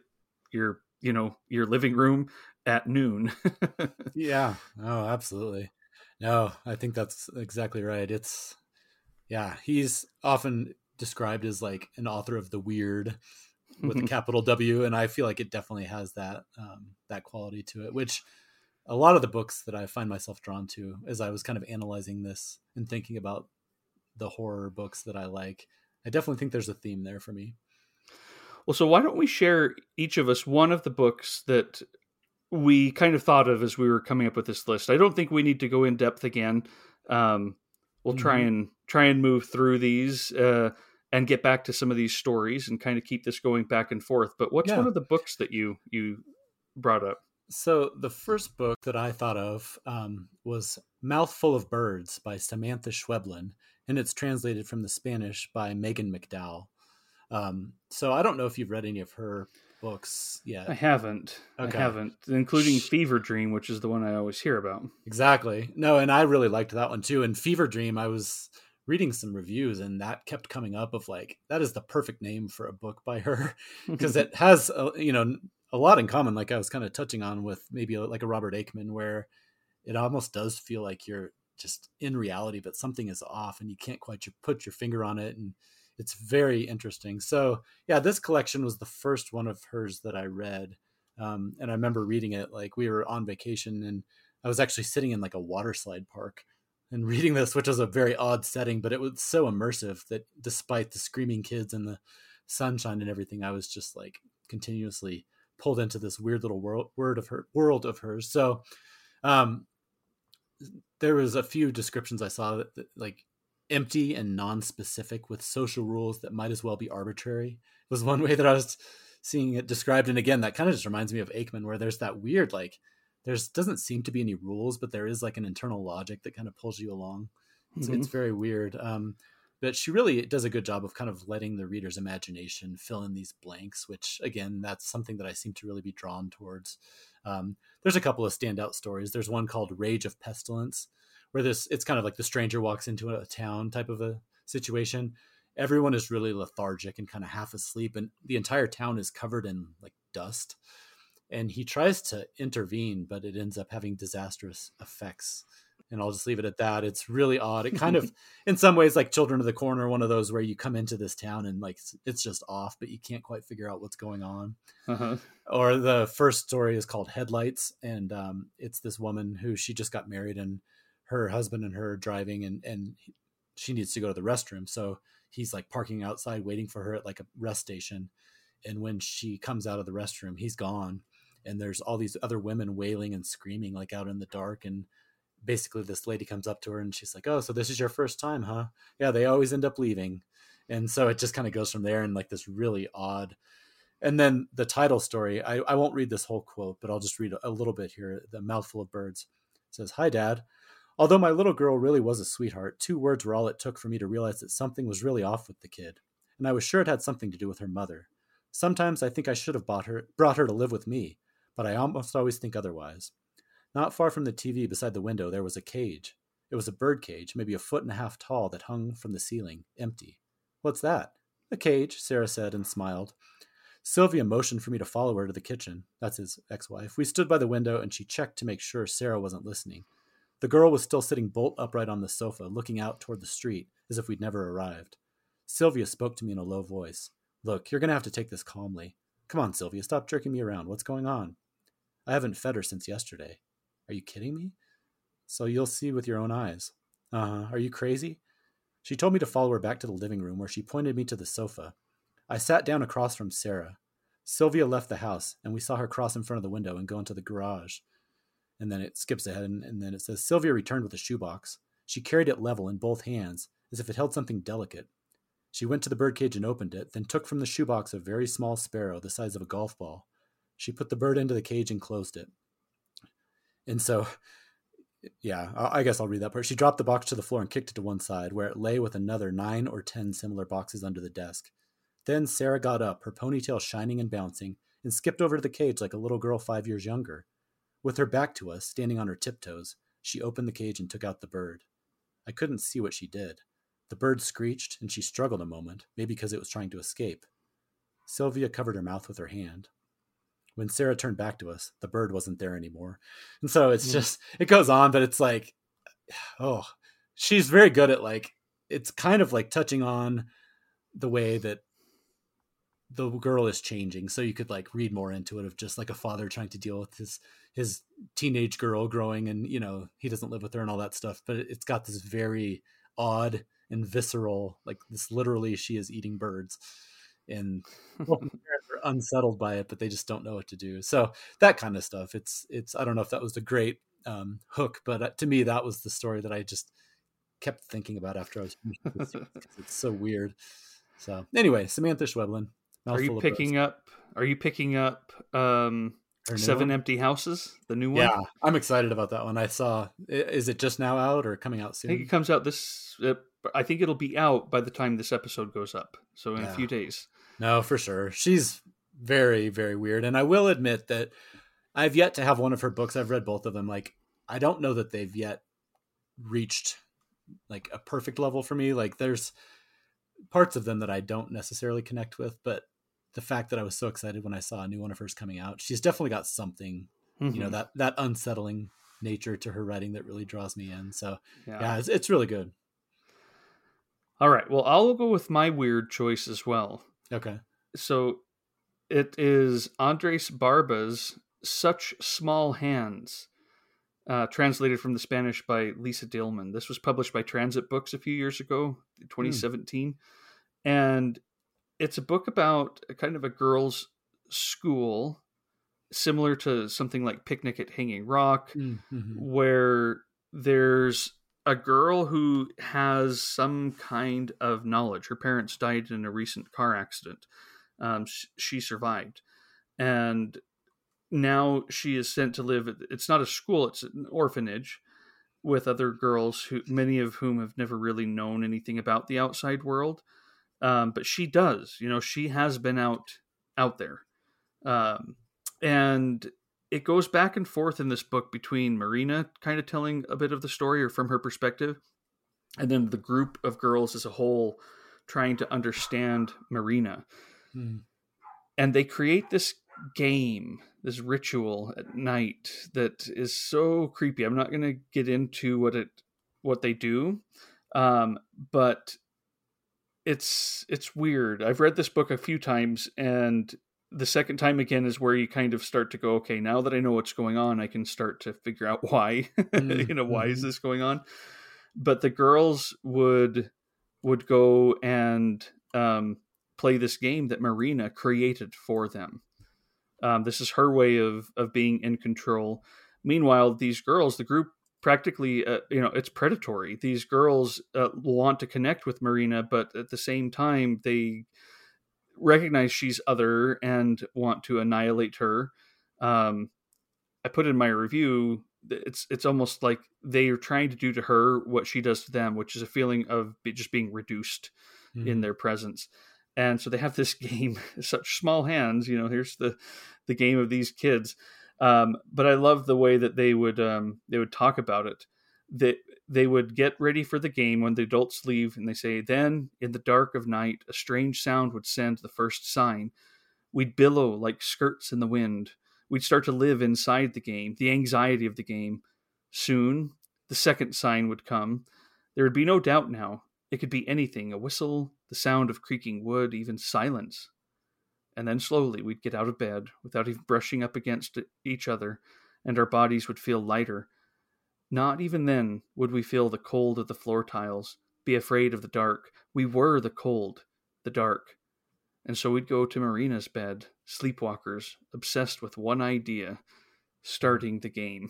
your you know your living room at noon. yeah. Oh, absolutely. No, I think that's exactly right. It's yeah, he's often described as like an author of the weird with a capital W, and I feel like it definitely has that um, that quality to it, which a lot of the books that I find myself drawn to as I was kind of analyzing this and thinking about the horror books that I like, I definitely think there's a theme there for me. Well, so why don't we share each of us one of the books that we kind of thought of as we were coming up with this list. I don't think we need to go in depth again. Um, we'll mm-hmm. try and try and move through these. Uh, and get back to some of these stories and kind of keep this going back and forth. But what's yeah. one of the books that you you brought up? So the first book that I thought of um, was "Mouthful of Birds" by Samantha Schweblin, and it's translated from the Spanish by Megan McDowell. Um, so I don't know if you've read any of her books yet. I haven't. Okay. I haven't, including Fever Dream, which is the one I always hear about. Exactly. No, and I really liked that one too. And Fever Dream, I was reading some reviews and that kept coming up of like that is the perfect name for a book by her because it has a, you know a lot in common like i was kind of touching on with maybe like a robert aickman where it almost does feel like you're just in reality but something is off and you can't quite put your finger on it and it's very interesting so yeah this collection was the first one of hers that i read um, and i remember reading it like we were on vacation and i was actually sitting in like a water slide park and reading this, which was a very odd setting, but it was so immersive that despite the screaming kids and the sunshine and everything, I was just like continuously pulled into this weird little world word of her world of hers. So, um, there was a few descriptions I saw that, that like empty and non-specific with social rules that might as well be arbitrary was one way that I was seeing it described. And again, that kind of just reminds me of Aickman, where there's that weird like there's doesn't seem to be any rules, but there is like an internal logic that kind of pulls you along. It's, mm-hmm. it's very weird. Um, but she really does a good job of kind of letting the reader's imagination fill in these blanks, which again, that's something that I seem to really be drawn towards. Um, there's a couple of standout stories. There's one called Rage of Pestilence, where this it's kind of like the stranger walks into a town type of a situation. Everyone is really lethargic and kind of half asleep, and the entire town is covered in like dust and he tries to intervene, but it ends up having disastrous effects. And I'll just leave it at that. It's really odd. It kind of, in some ways, like Children of the Corn, one of those where you come into this town and like it's just off, but you can't quite figure out what's going on. Uh-huh. Or the first story is called Headlights, and um, it's this woman who she just got married, and her husband and her driving, and and she needs to go to the restroom, so he's like parking outside waiting for her at like a rest station. And when she comes out of the restroom, he's gone and there's all these other women wailing and screaming like out in the dark and basically this lady comes up to her and she's like oh so this is your first time huh? Yeah they always end up leaving. And so it just kind of goes from there and like this really odd and then the title story I, I won't read this whole quote but i'll just read a, little bit here the mouthful of birds. Says hi dad. Although my little girl really was a sweetheart two words were all it took for me to realize that something was really off with the kid and i was sure it had something to do with her mother. Sometimes i think i should have bought her brought her to live with me but I almost always think otherwise. Not far from the TV beside the window, there was a cage. It was a bird cage, maybe a foot and a half tall, that hung from the ceiling, empty. What's that? A cage, Sarah said and smiled. Sylvia motioned for me to follow her to the kitchen. That's his ex wife. We stood by the window and she checked to make sure Sarah wasn't listening. The girl was still sitting bolt upright on the sofa, looking out toward the street, as if we'd never arrived. Sylvia spoke to me in a low voice. Look, you're going to have to take this calmly. Come on, Sylvia, stop jerking me around. What's going on? I haven't fed her since yesterday. Are you kidding me? So you'll see with your own eyes. Uh. Are you crazy? She told me to follow her back to the living room where she pointed me to the sofa. I sat down across from Sarah. Sylvia left the house, and we saw her cross in front of the window and go into the garage. And then it skips ahead, and, and then it says Sylvia returned with a shoebox. She carried it level in both hands, as if it held something delicate. She went to the birdcage and opened it, then took from the shoebox a very small sparrow the size of a golf ball. She put the bird into the cage and closed it. And so, yeah, I guess I'll read that part. She dropped the box to the floor and kicked it to one side, where it lay with another nine or ten similar boxes under the desk. Then Sarah got up, her ponytail shining and bouncing, and skipped over to the cage like a little girl five years younger. With her back to us, standing on her tiptoes, she opened the cage and took out the bird. I couldn't see what she did. The bird screeched, and she struggled a moment, maybe because it was trying to escape. Sylvia covered her mouth with her hand. When Sarah turned back to us, the bird wasn't there anymore. And so it's mm. just, it goes on, but it's like, oh, she's very good at like, it's kind of like touching on the way that the girl is changing so you could like read more into it of just like a father trying to deal with his his teenage girl growing and you know he doesn't live with her and all that stuff but it's got this very odd and visceral like this literally she is eating birds and well, are unsettled by it but they just don't know what to do so that kind of stuff it's it's i don't know if that was a great um, hook but uh, to me that was the story that i just kept thinking about after i was it's so weird so anyway samantha schweblin are you picking up? Are you picking up um, Seven one? Empty Houses, the new one? Yeah, I'm excited about that one. I saw. Is it just now out or coming out soon? I think it comes out this. Uh, I think it'll be out by the time this episode goes up. So in yeah. a few days. No, for sure. She's very, very weird, and I will admit that I've yet to have one of her books. I've read both of them. Like, I don't know that they've yet reached like a perfect level for me. Like, there's parts of them that I don't necessarily connect with, but the fact that I was so excited when I saw a new one of hers coming out, she's definitely got something, mm-hmm. you know, mm-hmm. that that unsettling nature to her writing that really draws me in. So yeah, yeah it's, it's really good. All right. Well, I'll go with my weird choice as well. Okay. So it is Andres Barba's Such Small Hands, uh, translated from the Spanish by Lisa Dillman. This was published by Transit Books a few years ago, 2017. Mm. And it's a book about a kind of a girls' school, similar to something like Picnic at Hanging Rock, mm-hmm. where there's a girl who has some kind of knowledge. Her parents died in a recent car accident. Um, she survived, and now she is sent to live. It's not a school; it's an orphanage with other girls who, many of whom have never really known anything about the outside world um, but she does. You know, she has been out out there, um, and it goes back and forth in this book between Marina kind of telling a bit of the story or from her perspective, and then the group of girls as a whole trying to understand Marina. Hmm. And they create this game, this ritual at night that is so creepy. I'm not going to get into what it what they do, um, but it's it's weird. I've read this book a few times and the second time again is where you kind of start to go, okay, now that I know what's going on, I can start to figure out why. Mm-hmm. you know, why is mm-hmm. this going on? But the girls would would go and um, play this game that Marina created for them. Um, this is her way of of being in control. Meanwhile, these girls, the group practically uh, you know it's predatory these girls uh, want to connect with marina but at the same time they recognize she's other and want to annihilate her um, i put in my review it's it's almost like they are trying to do to her what she does to them which is a feeling of just being reduced mm-hmm. in their presence and so they have this game such small hands you know here's the the game of these kids um, but I love the way that they would um, they would talk about it. That they would get ready for the game when the adults leave, and they say, "Then, in the dark of night, a strange sound would send the first sign. We'd billow like skirts in the wind. We'd start to live inside the game, the anxiety of the game. Soon, the second sign would come. There would be no doubt now. It could be anything: a whistle, the sound of creaking wood, even silence and then slowly we'd get out of bed without even brushing up against each other, and our bodies would feel lighter. Not even then would we feel the cold of the floor tiles, be afraid of the dark. We were the cold, the dark. And so we'd go to Marina's bed, sleepwalkers, obsessed with one idea starting the game.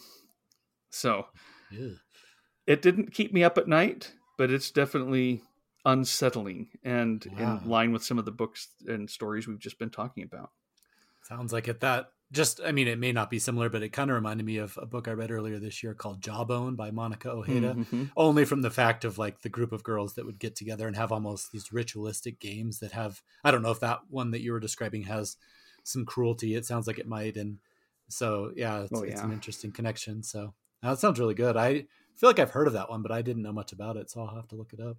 So yeah. it didn't keep me up at night, but it's definitely unsettling and wow. in line with some of the books and stories we've just been talking about. Sounds like it. That just, I mean, it may not be similar, but it kind of reminded me of a book I read earlier this year called Jawbone by Monica Ojeda. Mm-hmm. Only from the fact of like the group of girls that would get together and have almost these ritualistic games that have, I don't know if that one that you were describing has some cruelty. It sounds like it might. And so, yeah, it's, oh, yeah. it's an interesting connection. So that sounds really good. I feel like I've heard of that one, but I didn't know much about it. So I'll have to look it up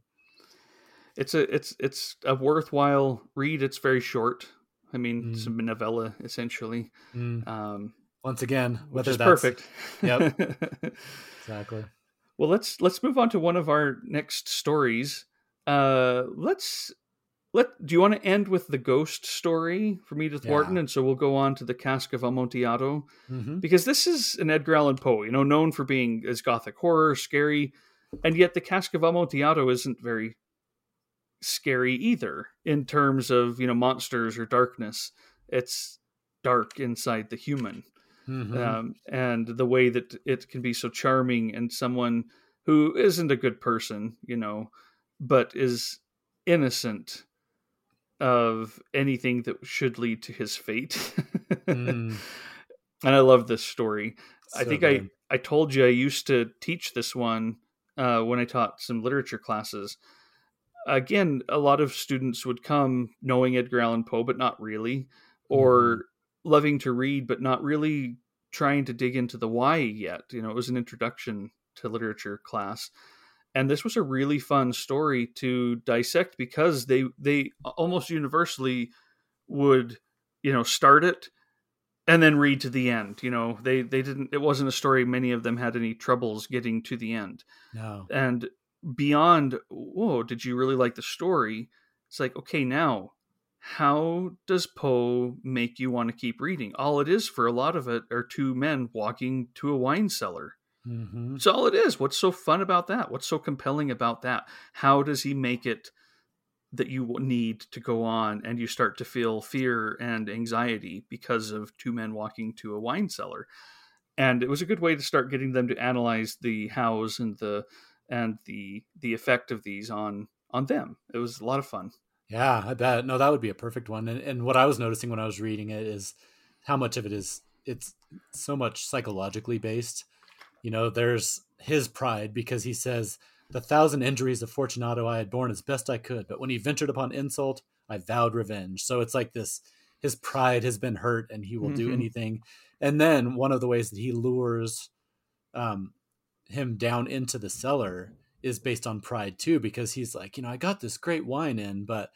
it's a it's it's a worthwhile read. It's very short. I mean, mm. it's a novella essentially. Mm. Um, Once again, whether that's perfect. Yep, exactly. Well, let's let's move on to one of our next stories. Uh, let's let. Do you want to end with the ghost story from Edith yeah. Wharton, and so we'll go on to the Cask of Amontillado, mm-hmm. because this is an Edgar Allan Poe, you know, known for being as gothic horror, scary, and yet the Cask of Amontillado isn't very scary either in terms of you know monsters or darkness it's dark inside the human mm-hmm. um, and the way that it can be so charming and someone who isn't a good person you know but is innocent of anything that should lead to his fate mm. and i love this story so i think good. i i told you i used to teach this one uh, when i taught some literature classes again, a lot of students would come knowing Edgar Allan Poe, but not really, or mm-hmm. loving to read, but not really trying to dig into the why yet. You know, it was an introduction to literature class. And this was a really fun story to dissect because they they almost universally would, you know, start it and then read to the end. You know, they they didn't. It wasn't a story many of them had any troubles getting to the end. No, and beyond whoa did you really like the story? It's like okay now how does poe make you want to keep reading? All it is for a lot of it are two men walking to a wine cellar. Mm-hmm. that's all it is. What's so fun about that? What's so compelling about that? How does he make it that you need to go on and you start to feel fear and anxiety because of two men walking to a wine cellar? And it was a good way to start getting them to analyze the hows and the and the the effect of these on on them. It was a lot of fun. Yeah, I bet. No, that would be a perfect one. And, and what I was noticing when I was reading it is how much of it is it's so much psychologically based. You know, there's his pride because he says the thousand injuries of Fortunato I had borne as best I could, but when he ventured upon insult, I vowed revenge. So it's like this his pride has been hurt and he will mm-hmm. do anything. And then one of the ways that he lures um, him down into the cellar is based on pride too because he's like you know i got this great wine in but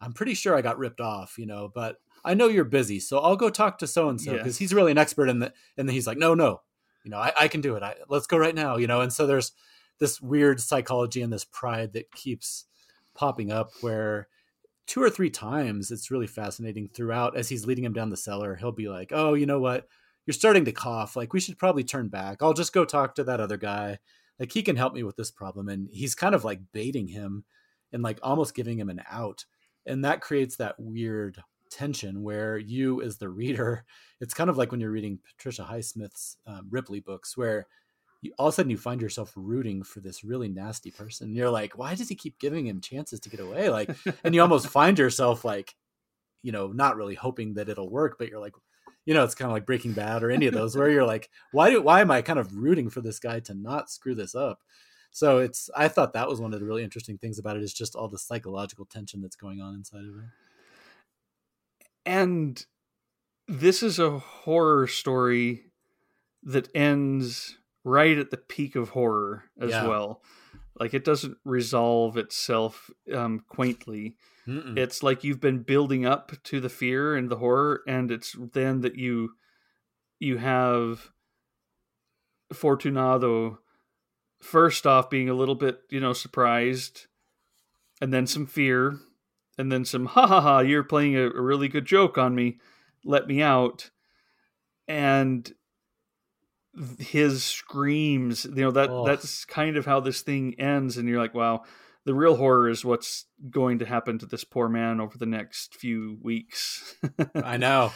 i'm pretty sure i got ripped off you know but i know you're busy so i'll go talk to so and so because he's really an expert in the and then he's like no no you know i, I can do it. I, let's go right now you know and so there's this weird psychology and this pride that keeps popping up where two or three times it's really fascinating throughout as he's leading him down the cellar he'll be like oh you know what you're starting to cough. Like we should probably turn back. I'll just go talk to that other guy. Like he can help me with this problem. And he's kind of like baiting him and like almost giving him an out. And that creates that weird tension where you as the reader, it's kind of like when you're reading Patricia Highsmith's um, Ripley books where you, all of a sudden you find yourself rooting for this really nasty person. You're like, why does he keep giving him chances to get away? Like, and you almost find yourself like, you know, not really hoping that it'll work, but you're like, you know, it's kind of like Breaking Bad or any of those where you're like, why do why am I kind of rooting for this guy to not screw this up? So it's I thought that was one of the really interesting things about it is just all the psychological tension that's going on inside of it. And this is a horror story that ends right at the peak of horror as yeah. well. Like it doesn't resolve itself um, quaintly. Mm-mm. It's like you've been building up to the fear and the horror, and it's then that you you have Fortunato first off being a little bit, you know, surprised, and then some fear, and then some ha ha ha, you're playing a, a really good joke on me, let me out. And his screams, you know, that oh. that's kind of how this thing ends, and you're like, wow, the real horror is what's going to happen to this poor man over the next few weeks. I know.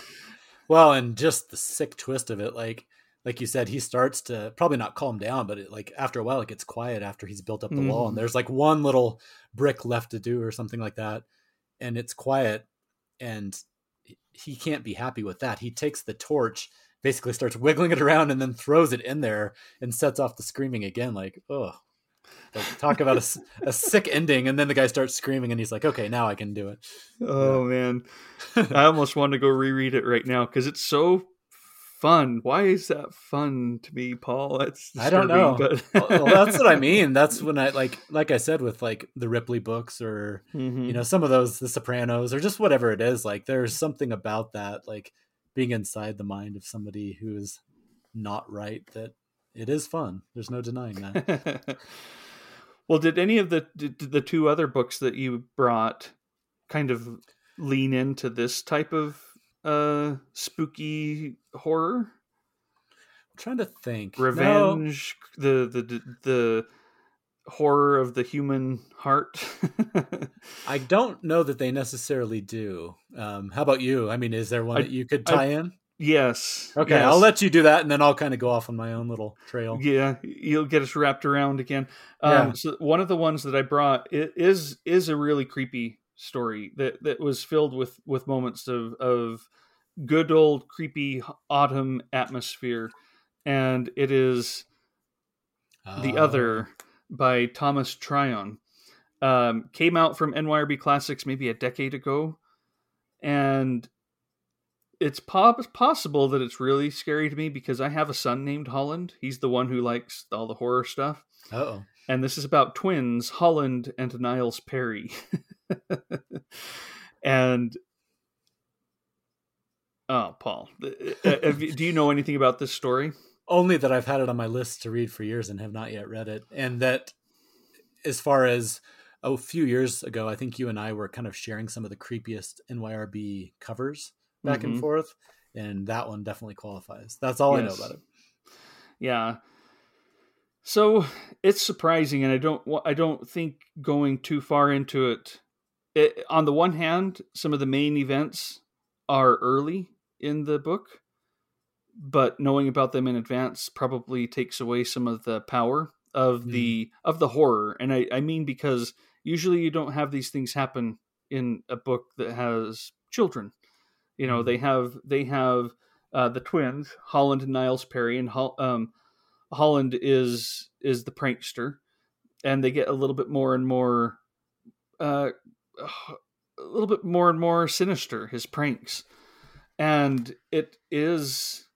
Well, and just the sick twist of it, like like you said, he starts to probably not calm down, but it, like after a while, it gets quiet after he's built up the mm. wall, and mm-hmm. there's like one little brick left to do or something like that, and it's quiet, and he can't be happy with that. He takes the torch, basically starts wiggling it around, and then throws it in there and sets off the screaming again. Like, oh, like, talk about a, a sick ending, and then the guy starts screaming, and he's like, "Okay, now I can do it." Oh yeah. man, I almost want to go reread it right now because it's so fun. Why is that fun to me, Paul? That's I don't know. But well, that's what I mean. That's when I like, like I said, with like the Ripley books, or mm-hmm. you know, some of those, The Sopranos, or just whatever it is. Like, there's something about that, like being inside the mind of somebody who is not right. That it is fun. There's no denying that. well, did any of the the two other books that you brought kind of lean into this type of uh spooky horror? I'm trying to think. Revenge, no. the the the horror of the human heart. I don't know that they necessarily do. Um, how about you? I mean, is there one I, that you could tie I, in? Yes. Okay, yes. I'll let you do that, and then I'll kind of go off on my own little trail. Yeah, you'll get us wrapped around again. Um, yeah. So one of the ones that I brought is is a really creepy story that that was filled with with moments of of good old creepy autumn atmosphere and it is the other oh. By thomas tryon. Um, came out from nyrb classics maybe a decade ago and it's po- possible that it's really scary to me because i have a son named holland. He's the one who likes all the horror stuff. Oh and this is about twins holland and niles perry. And oh, Paul, uh, uh, do you know anything about this story? Only that I've had it on my list to read for years and have not yet read it. And that, as far as a few years ago, I think you and I were kind of sharing some of the creepiest NYRB covers back mm-hmm. and forth, and that one definitely qualifies. That's all yes. I know about it. Yeah. So it's surprising, and I don't. I don't think going too far into it it, on the one hand, some of the main events are early in the book, but knowing about them in advance probably takes away some of the power of mm. the of the horror. And I, I mean because usually you don't have these things happen in a book that has children. You know, mm. they have they have uh, the twins, Holland and Niles Perry, and um, Holland is is the prankster, and they get a little bit more and more uh, a little bit more and more sinister his pranks and it is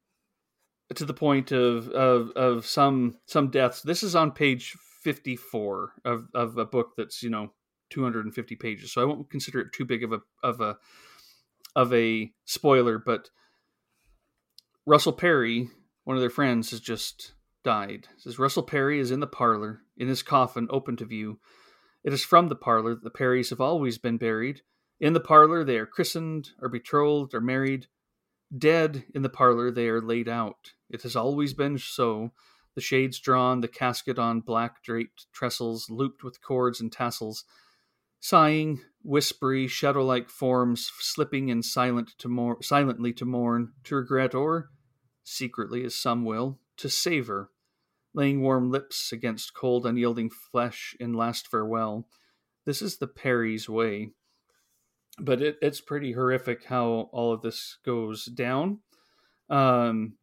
to the point of of, of some some deaths this is on page 54 of of a book that's you know 250 pages so i won't consider it too big of a of a of a spoiler but russell perry one of their friends has just died it says russell perry is in the parlor in his coffin open to view it is from the parlor that the Perrys have always been buried. In the parlor they are christened, or betrothed, or married. Dead in the parlor they are laid out. It has always been so. The shades drawn, the casket on black draped trestles, looped with cords and tassels. Sighing, whispery, shadow like forms slipping in silent to mor- silently to mourn, to regret, or, secretly as some will, to savor laying warm lips against cold, unyielding flesh in last farewell. This is the Perry's way. But it, it's pretty horrific how all of this goes down. Um,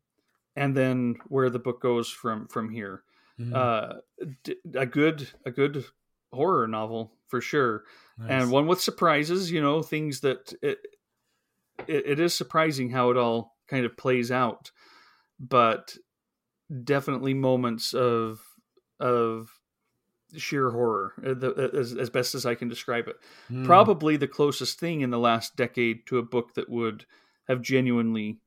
and then where the book goes from from here. Mm-hmm. Uh, a good a good horror novel for sure, nice. and one with surprises. You know, things that it, it it is surprising how it all kind of plays out, but definitely moments of of sheer horror uh, as, as best as i can describe it mm. probably the closest thing in the last decade to a book that would have genuinely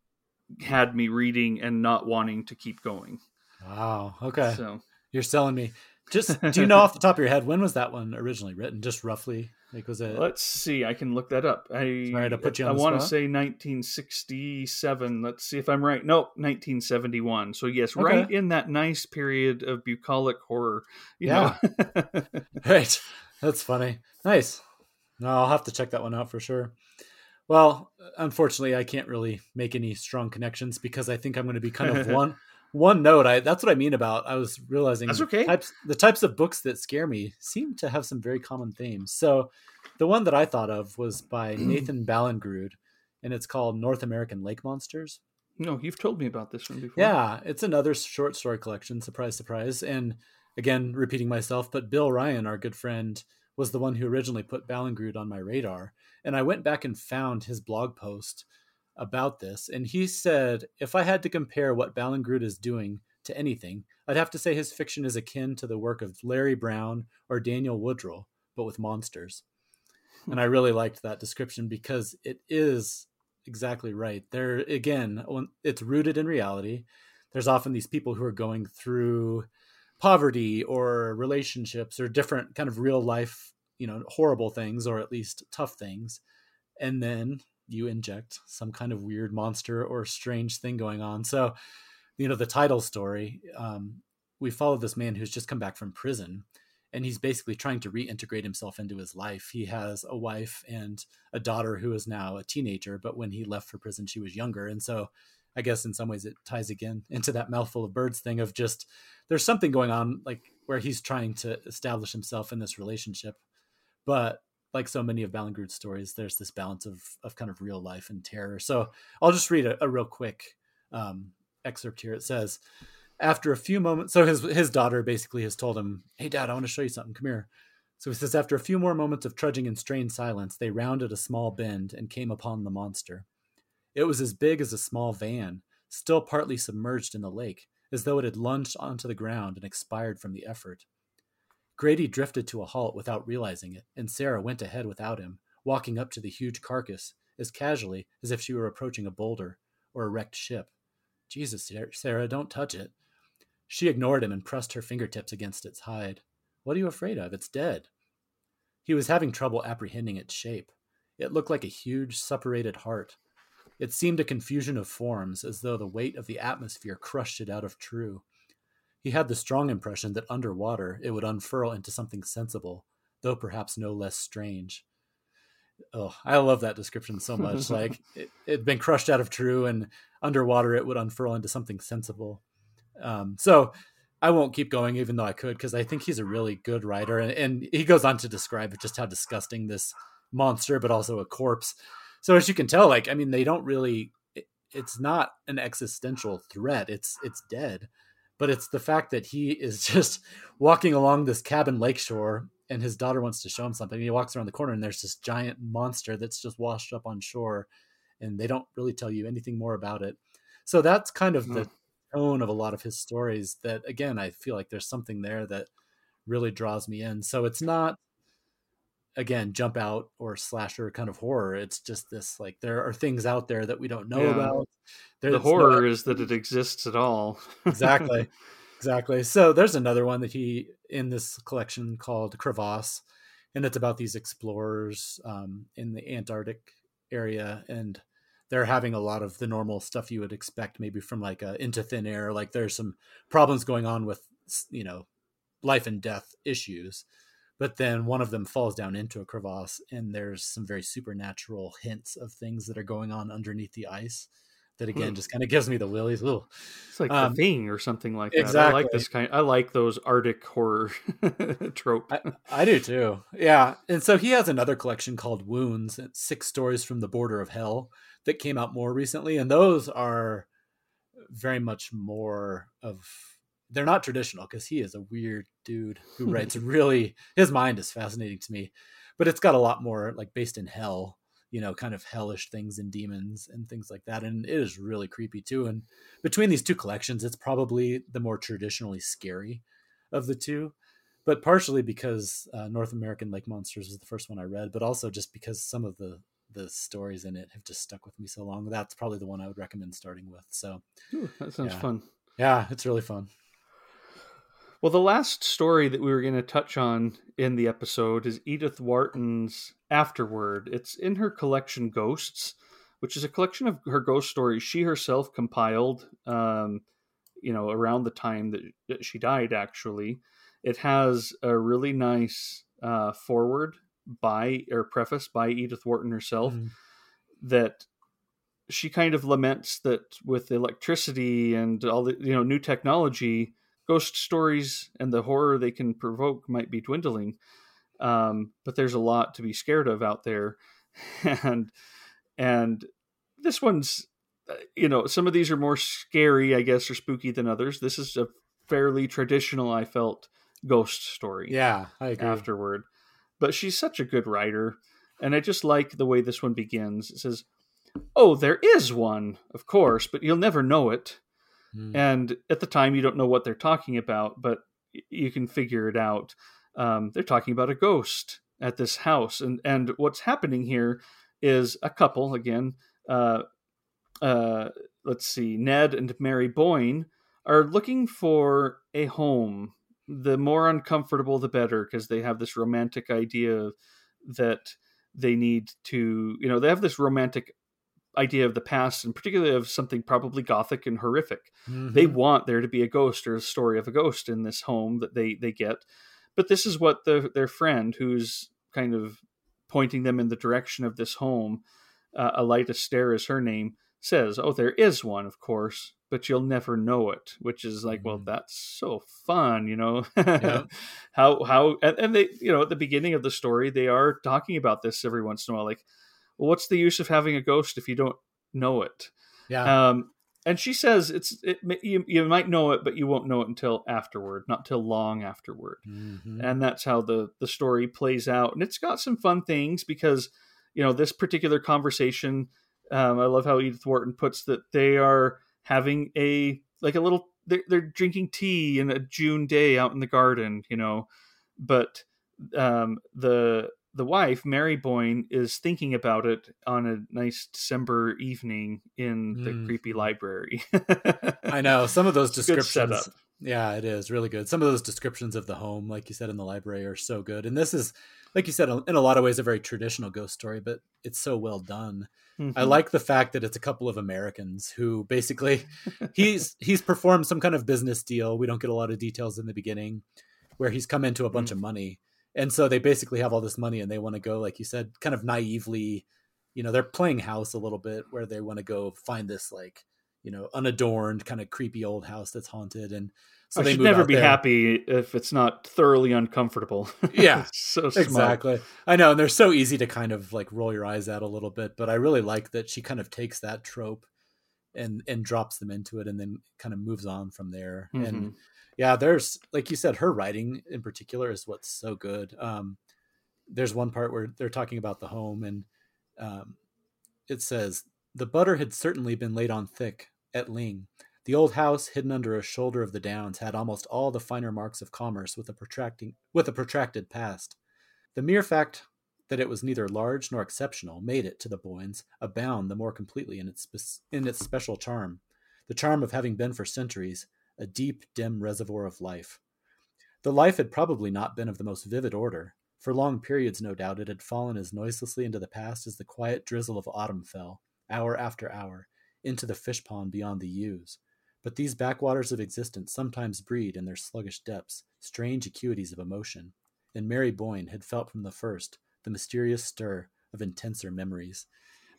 had me reading and not wanting to keep going wow okay so you're selling me just do you know off the top of your head when was that one originally written just roughly like was it? Let's see. I can look that up. I sorry to put you. I want to say 1967. Let's see if I'm right. Nope, 1971. So yes, okay. right in that nice period of bucolic horror. yeah. right. That's funny. Nice. No, I'll have to check that one out for sure. Well, unfortunately, I can't really make any strong connections because I think I'm going to be kind of one one note. I that's what I mean about. I was realizing that's okay. Types, the types of books that scare me seem to have some very common themes. So, the one that I thought of was by Nathan Ballingrud, and it's called North American Lake Monsters. No, you've told me about this one before. Yeah, it's another short story collection. Surprise, surprise. And again, repeating myself, but Bill Ryan, our good friend, was the one who originally put Ballingrud on my radar. And I went back and found his blog post about this. And he said, if I had to compare what Ballingrud is doing to anything, I'd have to say his fiction is akin to the work of Larry Brown or Daniel Woodrell, but with monsters. Hmm. And I really liked that description because it is exactly right. There, again, it's rooted in reality. There's often these people who are going through poverty or relationships or different kind of real life, you know, horrible things or at least tough things. And then you inject some kind of weird monster or strange thing going on. So, you know, the title story, um, we follow this man who's just come back from prison and he's basically trying to reintegrate himself into his life. He has a wife and a daughter who is now a teenager, but when he left for prison, she was younger. And so I guess in some ways it ties again into that mouthful of birds thing of just there's something going on like where he's trying to establish himself in this relationship. But like so many of Ballingrud's stories, there's this balance of of kind of real life and terror. So I'll just read a, a real quick um, excerpt here. It says, after a few moments, so his his daughter basically has told him, "Hey, Dad, I want to show you something. Come here." So he says, after a few more moments of trudging in strained silence, they rounded a small bend and came upon the monster. It was as big as a small van, still partly submerged in the lake, as though it had lunged onto the ground and expired from the effort. Grady drifted to a halt without realizing it, and Sarah went ahead without him, walking up to the huge carcass as casually as if she were approaching a boulder or a wrecked ship. Jesus, Sarah, don't touch it. She ignored him and pressed her fingertips against its hide. What are you afraid of? It's dead. He was having trouble apprehending its shape. It looked like a huge, suppurated heart. It seemed a confusion of forms, as though the weight of the atmosphere crushed it out of true. He had the strong impression that under water it would unfurl into something sensible, though perhaps no less strange. Oh, I love that description so much. like it had been crushed out of true, and underwater it would unfurl into something sensible. Um, so I won't keep going, even though I could, because I think he's a really good writer, and, and he goes on to describe just how disgusting this monster, but also a corpse. So as you can tell, like I mean, they don't really. It, it's not an existential threat. It's it's dead but it's the fact that he is just walking along this cabin lakeshore and his daughter wants to show him something. He walks around the corner and there's this giant monster that's just washed up on shore and they don't really tell you anything more about it. So that's kind of the hmm. tone of a lot of his stories that again I feel like there's something there that really draws me in. So it's not again jump out or slasher kind of horror. It's just this like there are things out there that we don't know yeah. about. There's the horror no, is that it exists at all. Exactly. Exactly. So there's another one that he in this collection called crevasse and it's about these explorers um, in the antarctic area and they're having a lot of the normal stuff you would expect maybe from like a into thin air like there's some problems going on with you know life and death issues but then one of them falls down into a crevasse and there's some very supernatural hints of things that are going on underneath the ice that again hmm. just kind of gives me the willies Ooh. it's like um, the thing or something like that exactly. i like this kind i like those arctic horror trope I, I, do too yeah and so he has another collection called wounds six stories from the border of hell that came out more recently and those are very much more of they're not traditional because he is a weird dude who writes really his mind is fascinating to me but it's got a lot more like based in hell you know kind of hellish things and demons and things like that and it is really creepy too and between these two collections it's probably the more traditionally scary of the two but partially because uh, north american lake monsters was the first one i read but also just because some of the the stories in it have just stuck with me so long that's probably the one i would recommend starting with so Ooh, that sounds yeah. fun. Yeah it's really fun well, the last story that we were going to touch on in the episode is Edith Wharton's Afterward. It's in her collection Ghosts, which is a collection of her ghost stories she herself compiled, um, you know, around the time that, that she died, actually. It has a really nice uh, foreword by or preface by Edith Wharton herself mm. that she kind of laments that with electricity and all the you know new technology, ghost stories and the horror they can provoke might be dwindling. Um, but there's a lot to be scared of out there, and and this one's uh, you know some of these are more scary, I guess, or spooky than others. This is a fairly traditional, I felt, ghost story. Yeah, I agree. Afterward, but she's such a good writer, and I just like the way this one begins. It says, "Oh, there is one, of course, but you'll never know it." Mm. And at the time, you don't know what they're talking about, but you can figure it out. Um, they're talking about a ghost at this house, and and what's happening here is a couple again. Uh, uh, let's see, Ned and Mary Boyne are looking for a home. The more uncomfortable, the better, because they have this romantic idea that they need to, you know, they have this romantic idea of the past and particularly of something probably gothic and horrific. Mm-hmm. They want there to be a ghost or a story of a ghost in this home that they they get. But this is what the, their friend who's kind of pointing them in the direction of this home, uh, Stair is her name, says, "Oh, there is one, of course, but you'll never know it." Which is like, mm-hmm. well, that's so fun, you know. Yeah. how how and, and, they, you know, at the beginning of the story, they are talking about this every once in a while, like, well, what's the use of having a ghost if you don't know it? Yeah. Um, and she says it's it, you, you might know it but you won't know it until afterward not till long afterward mm-hmm. and that's how the the story plays out and it's got some fun things because you know this particular conversation um, i love how edith wharton puts that they are having a like a little they're, they're drinking tea in a june day out in the garden you know but um, the the wife, Mary Boyne, is thinking about it on a nice December evening in the mm. creepy library. I know some of those descriptions. Yeah, it is really good. Some of those descriptions of the home, like you said in the library, are so good. And this is, like you said, in a lot of ways, a very traditional ghost story, but it's so well done. Mm-hmm. I like the fact that it's a couple of Americans who basically he's he's performed some kind of business deal. We don't get a lot of details in the beginning, where he's come into a bunch mm. of money and so they basically have all this money and they want to go like you said kind of naively you know they're playing house a little bit where they want to go find this like you know unadorned kind of creepy old house that's haunted and so I they should never be there. happy if it's not thoroughly uncomfortable. Yeah, so smart. exactly. I know, and they're so easy to kind of like roll your eyes at a little bit, but I really like that she kind of takes that trope and and drops them into it, and then kind of moves on from there. Mm-hmm. And yeah there's like you said her writing in particular is what's so good. Um there's one part where they're talking about the home and um it says the butter had certainly been laid on thick at Lyng. The old house hidden under a shoulder of the downs had almost all the finer marks of commerce with a protracting with a protracted past. The mere fact that it was neither large nor exceptional made it to the boynes abound the more completely in its in its special charm. The charm of having been for centuries a deep, dim reservoir of life. The life had probably not been of the most vivid order. For long periods, no doubt, it had fallen as noiselessly into the past as the quiet drizzle of autumn fell, hour after hour, into the fish pond beyond the yews. But these backwaters of existence sometimes breed in their sluggish depths strange acuities of emotion, and Mary Boyne had felt from the first the mysterious stir of intenser memories.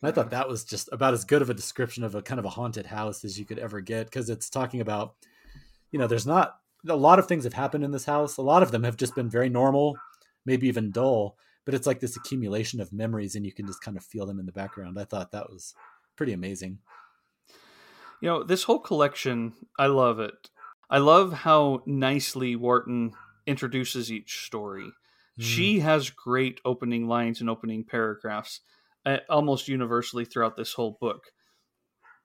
And I thought that was just about as good of a description of a kind of a haunted house as you could ever get because it's talking about you know, there's not a lot of things have happened in this house. A lot of them have just been very normal, maybe even dull, but it's like this accumulation of memories and you can just kind of feel them in the background. I thought that was pretty amazing. You know, this whole collection, I love it. I love how nicely Wharton introduces each story. Mm. She has great opening lines and opening paragraphs uh, almost universally throughout this whole book.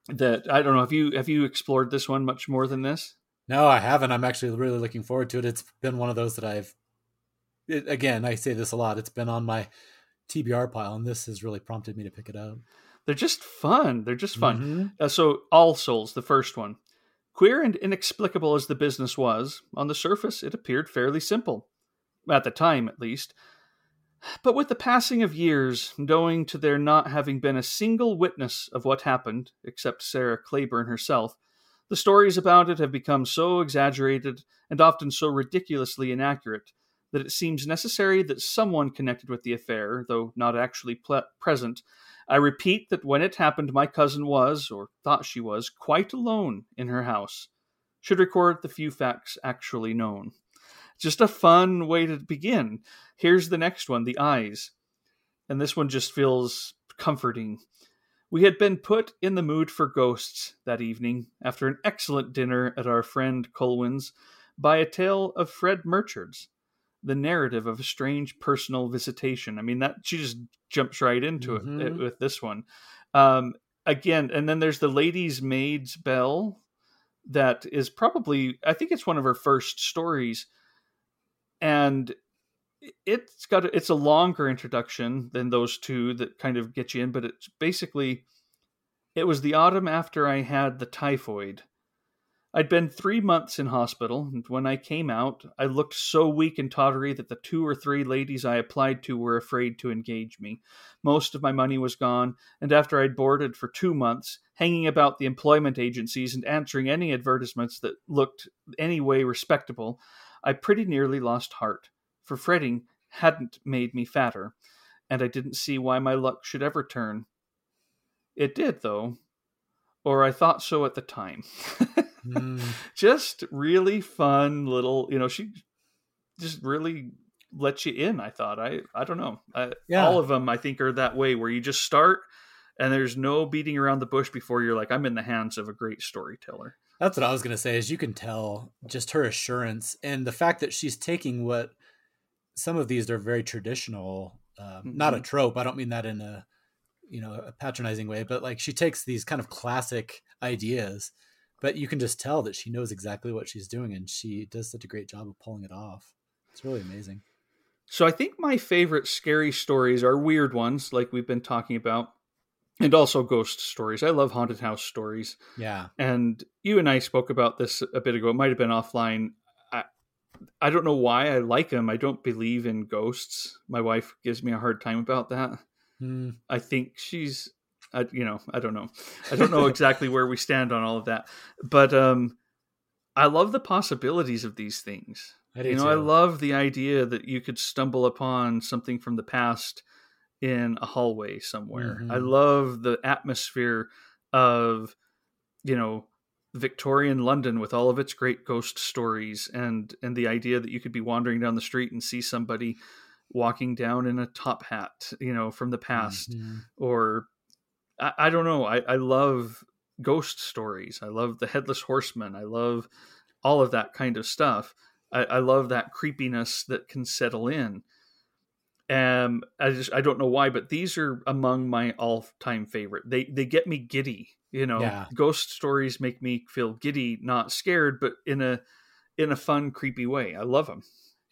That I don't know, have you have you explored this one much more than this? No, I haven't. I'm actually really looking forward to it. It's been one of those that I've, it, again, I say this a lot. It's been on my TBR pile, and this has really prompted me to pick it up. They're just fun. They're just fun. Mm-hmm. Uh, so, All Souls, the first one. Queer and inexplicable as the business was, on the surface it appeared fairly simple. At the time, at least. But with the passing of years, owing to there not having been a single witness of what happened, except Sara Clayburn herself, the stories about it have become so exaggerated and often so ridiculously inaccurate that it seems necessary that someone connected with the affair, though not actually ple- present. I repeat that when it happened, my cousin was, or thought she was, quite alone in her house. Should record the few facts actually known. Just a fun way to begin. Here's the next one the eyes. And this one just feels comforting. We had been put in the mood for ghosts that evening after an excellent dinner at our friend Culwin's by a tale of Fred Murchard's, the narrative of a strange personal visitation. I mean, that she just jumps right into mm-hmm. it with this one. Um, again, and then there's the lady's maid's bell that is probably, I think it's one of her first stories. And it's got it's a longer introduction than those two that kind of get you in, but it's basically it was the autumn after I had the typhoid. I'd been three months in hospital, and when I came out, I looked so weak and tottery that the two or three ladies I applied to were afraid to engage me. Most of my money was gone, and after I'd boarded for two months, hanging about the employment agencies and answering any advertisements that looked any way respectable, I pretty nearly lost heart for fretting hadn't made me fatter, and I didn't see why my luck should ever turn. It did, though, or I thought so at the time. mm. Just really fun little, you know, she just really let you in. I thought I, I don't know, I, yeah. all of them I think are that way where you just start and there's no beating around the bush before you're like, I'm in the hands of a great storyteller. That's what I was going to say. Is you can tell just her assurance and the fact that she's taking what some of these are very traditional, uh, mm-hmm. not a mm-hmm. trope. I don't mean that in a you know a patronizing way, but like she takes these kind of classic ideas, but you can just tell that she knows exactly what she's doing, and she does such a great job of pulling it off. It's really amazing. So I think my favorite scary stories are weird ones, like we've been talking about, and also ghost stories. I love haunted house stories. Yeah. And you and I spoke about this a bit ago. It might have been offline. I don't know why I like them. I don't believe in ghosts. My wife gives me a hard time about that. Mm. I think she's, I, you know, I don't know. I don't know exactly where we stand on all of that, but um, I love the possibilities of these things. you know, too. I love the idea that you could stumble upon something from the past in a hallway somewhere. Mm-hmm. I love the atmosphere of, you know, Victorian London with all of its great ghost stories and and the idea that you could be wandering down the street and see somebody walking down in a top hat, you know, from the past, mm-hmm. or I, I, don't know. I, I love ghost stories. I love the headless horseman. I love all of that kind of stuff. I, I love that creepiness that can settle in. Um, I just I don't know why, but these are among my all time favorite. They they get me giddy you know, yeah. ghost stories make me feel giddy, not scared, but in a in a fun, creepy way. I love them.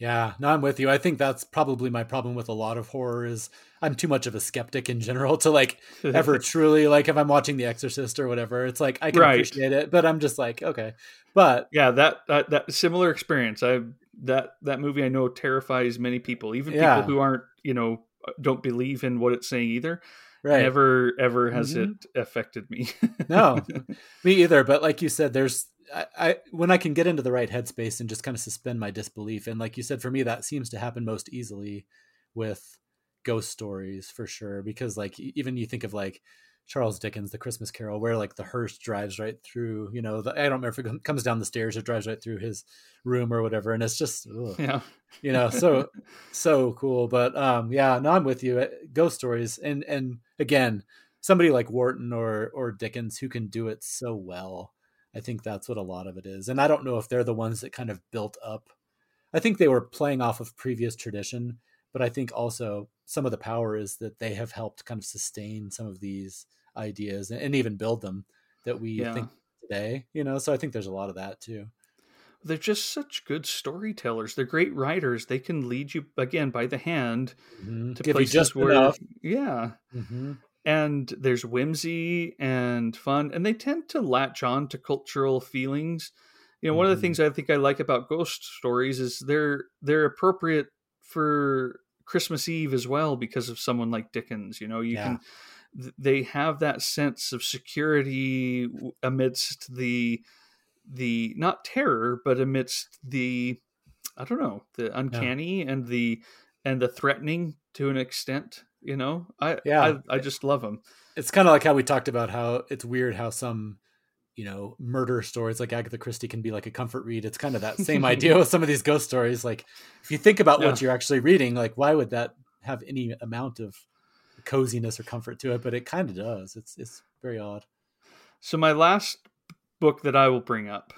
Yeah, no, I'm with you. I think that's probably my problem with a lot of horror is I'm too much of a skeptic in general to like ever truly like if I'm watching The Exorcist or whatever. It's like I can right. appreciate it, but I'm just like okay. But yeah, that that, that similar experience. I that that movie I know terrifies many people, even yeah. people who aren't you know uh, don't believe in what it's saying either right. never ever has mm-hmm. it affected me. no, me either. But like you said, there's I, I, when I can get into the right headspace and just kind of suspend my disbelief, and like you said, for me that seems to happen most easily with ghost stories for sure. Because like even you think of like Charles Dickens, The Christmas Carol, where like the hearse drives right through, you know, the, I don't remember if it comes down the stairs or drives right through his room or whatever. And it's just, ugh, yeah, you know, so, so cool. But um, yeah, no, I'm with you. Uh, ghost stories. And, and again, somebody like Wharton or, or Dickens who can do it so well. I think that's what a lot of it is. And I don't know if they're the ones that kind of built up. I think they were playing off of previous tradition, but I think also some of the power is that they have helped kind of sustain some of these ideas and, and even build them that we yeah. think today you know so i think there's a lot of that too they're just such good storytellers they're great writers they can lead you again by the hand mm-hmm. to Give places just where enough. yeah mm-hmm. and there's whimsy and fun and they tend to latch on to cultural feelings you know one mm-hmm. of the mm-hmm. things i think i like about ghost stories is they're they're appropriate for Christmas Eve as well because of someone like Dickens. You know, you yeah. can they have that sense of security amidst the the not terror but amidst the I don't know the uncanny and the and the threatening to an extent. You know, I yeah, I, I just love them. It's kind of like how we talked about how it's weird how some you know murder stories like Agatha Christie can be like a comfort read. It's kind of that same idea with some of these ghost stories. Like if you think about yeah. what you're actually reading, like why would that have any amount of coziness or comfort to it? But it kind of does. It's it's very odd. So my last book that I will bring up,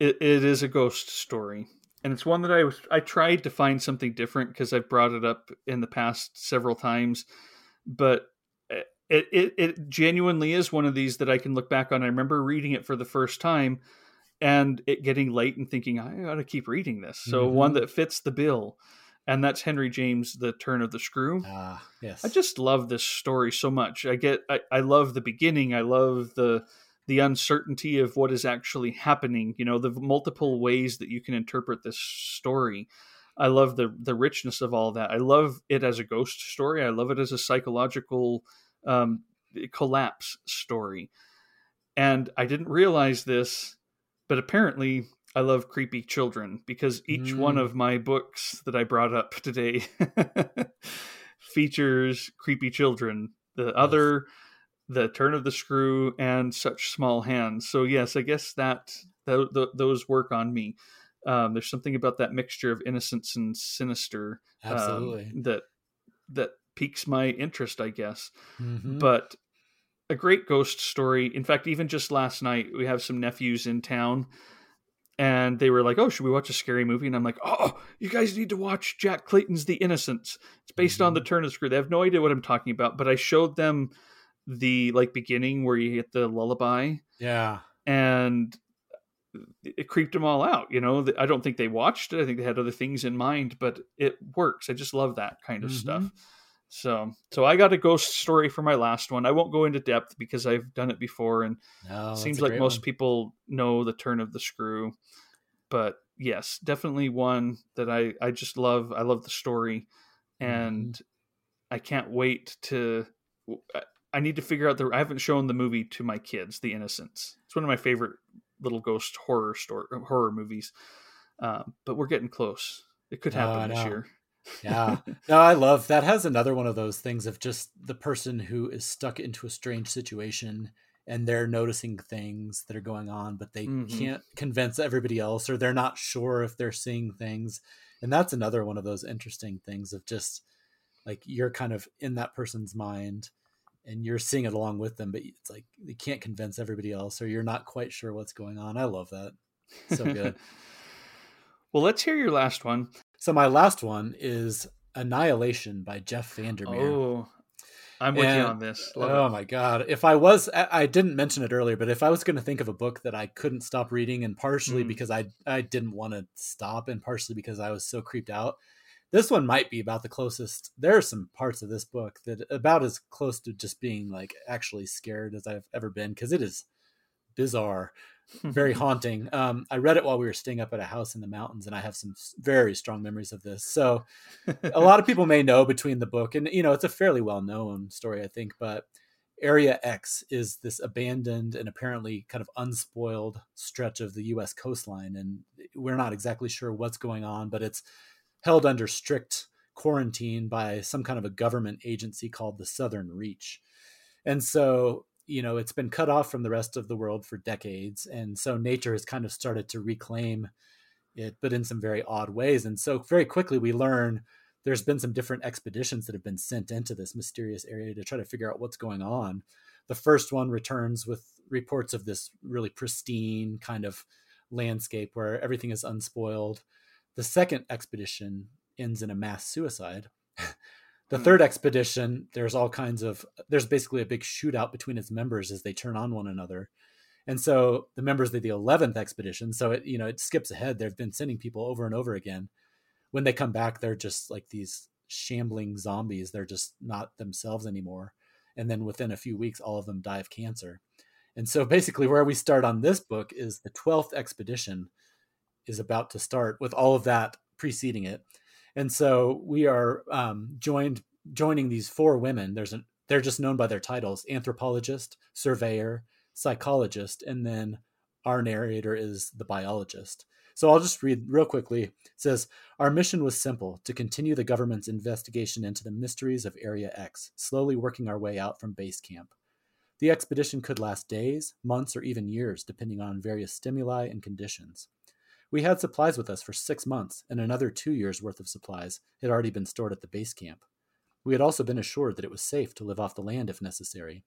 it, it is a ghost story, and it's one that I was I tried to find something different because I've brought it up in the past several times, but it, it it genuinely is one of these that I can look back on. I remember reading it for the first time and it getting late and thinking I got to keep reading this. So mm-hmm. one that fits the bill, and that's Henry James, The Turn of the Screw. Ah, yes. I just love this story so much. I get I, I love the beginning. I love the the uncertainty of what is actually happening you know the multiple ways that you can interpret this story i love the the richness of all that i love it as a ghost story i love it as a psychological um, collapse story. And i didn't realize this but apparently i love creepy children because each mm. one of my books that i brought up today features creepy children the other the turn of the screw and such small hands. So yes i guess that th- th- those work on me. Um, there's something about that mixture of innocence and sinister um, that that piques my interest i guess mm-hmm. but a great ghost story in fact even just last night we have some nephews in town and they were like, "Oh, should we watch a scary movie?" And I'm like, "Oh, you guys need to watch Jack Clayton's The Innocents. It's based mm-hmm. on the turn of the screw." They have no idea what I'm talking about, but I showed them the like beginning where you hit the lullaby. Yeah. And it creeped them all out. You know, I don't think they watched it. I think they had other things in mind, but it works. I just love that kind of mm-hmm. stuff. So, so I got a ghost story for my last one. I won't go into depth because I've done it before, and no, seems like most one. people know the turn of the screw. But yes, definitely one that I I just love. I love the story, and mm-hmm. I can't wait to. I need to figure out the. I haven't shown the movie to my kids, The Innocents. It's one of my favorite little ghost horror story horror movies. Um, but we're getting close. It could happen this year. Yeah. No, I love that. Has another one of those things of just the person who is stuck into a strange situation and they're noticing things that are going on, but they mm-hmm. can't convince everybody else, or they're not sure if they're seeing things. And that's another one of those interesting things of just like you're kind of in that person's mind and you're seeing it along with them, but it's like you can't convince everybody else, or you're not quite sure what's going on. I love that. So good. well, let's hear your last one. So my last one is Annihilation by Jeff Vandermeer. Oh, I'm with and, you on this. Love oh it. my god! If I was, I didn't mention it earlier, but if I was going to think of a book that I couldn't stop reading, and partially mm. because I I didn't want to stop, and partially because I was so creeped out, this one might be about the closest there are some parts of this book that about as close to just being like actually scared as i've ever been because it is bizarre very haunting um, i read it while we were staying up at a house in the mountains and i have some very strong memories of this so a lot of people may know between the book and you know it's a fairly well known story i think but area x is this abandoned and apparently kind of unspoiled stretch of the us coastline and we're not exactly sure what's going on but it's held under strict quarantine by some kind of a government agency called the Southern Reach. And so, you know, it's been cut off from the rest of the world for decades. And so nature has kind of started to reclaim it, but in some very odd ways. And so, very quickly, we learn there's been some different expeditions that have been sent into this mysterious area to try to figure out what's going on. The first one returns with reports of this really pristine kind of landscape where everything is unspoiled. The second expedition ends in a mass suicide. the mm. third expedition, there's all kinds of there's basically a big shootout between its members as they turn on one another. And so the members of the 11th expedition, so it you know, it skips ahead. They've been sending people over and over again. When they come back, they're just like these shambling zombies. They're just not themselves anymore. And then within a few weeks, all of them die of cancer. And so basically, where we start on this book is the 12th expedition, is about to start with all of that preceding it. And so we are um, joined joining these four women. There's an they're just known by their titles: anthropologist, surveyor, psychologist, and then our narrator is the biologist. So I'll just read real quickly. It says, Our mission was simple to continue the government's investigation into the mysteries of Area X, slowly working our way out from base camp. The expedition could last days, months, or even years, depending on various stimuli and conditions. We had supplies with us for six months, and another two years' worth of supplies had already been stored at the base camp. We had also been assured that it was safe to live off the land if necessary.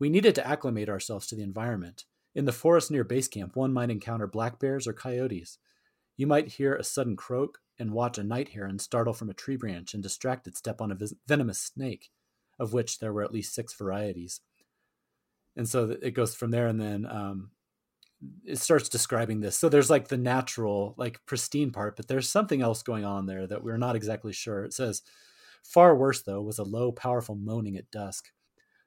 We needed to acclimate ourselves to the environment. In the forest near base camp, one might encounter black bears or coyotes. You might hear a sudden croak and watch a night heron startle from a tree branch and distracted step on a venomous snake, of which there were at least six varieties. And so it goes from there, and then um, it starts describing this. So there's like the natural, like pristine part, but there's something else going on there that we're not exactly sure. It says, far worse though was a low, powerful moaning at dusk.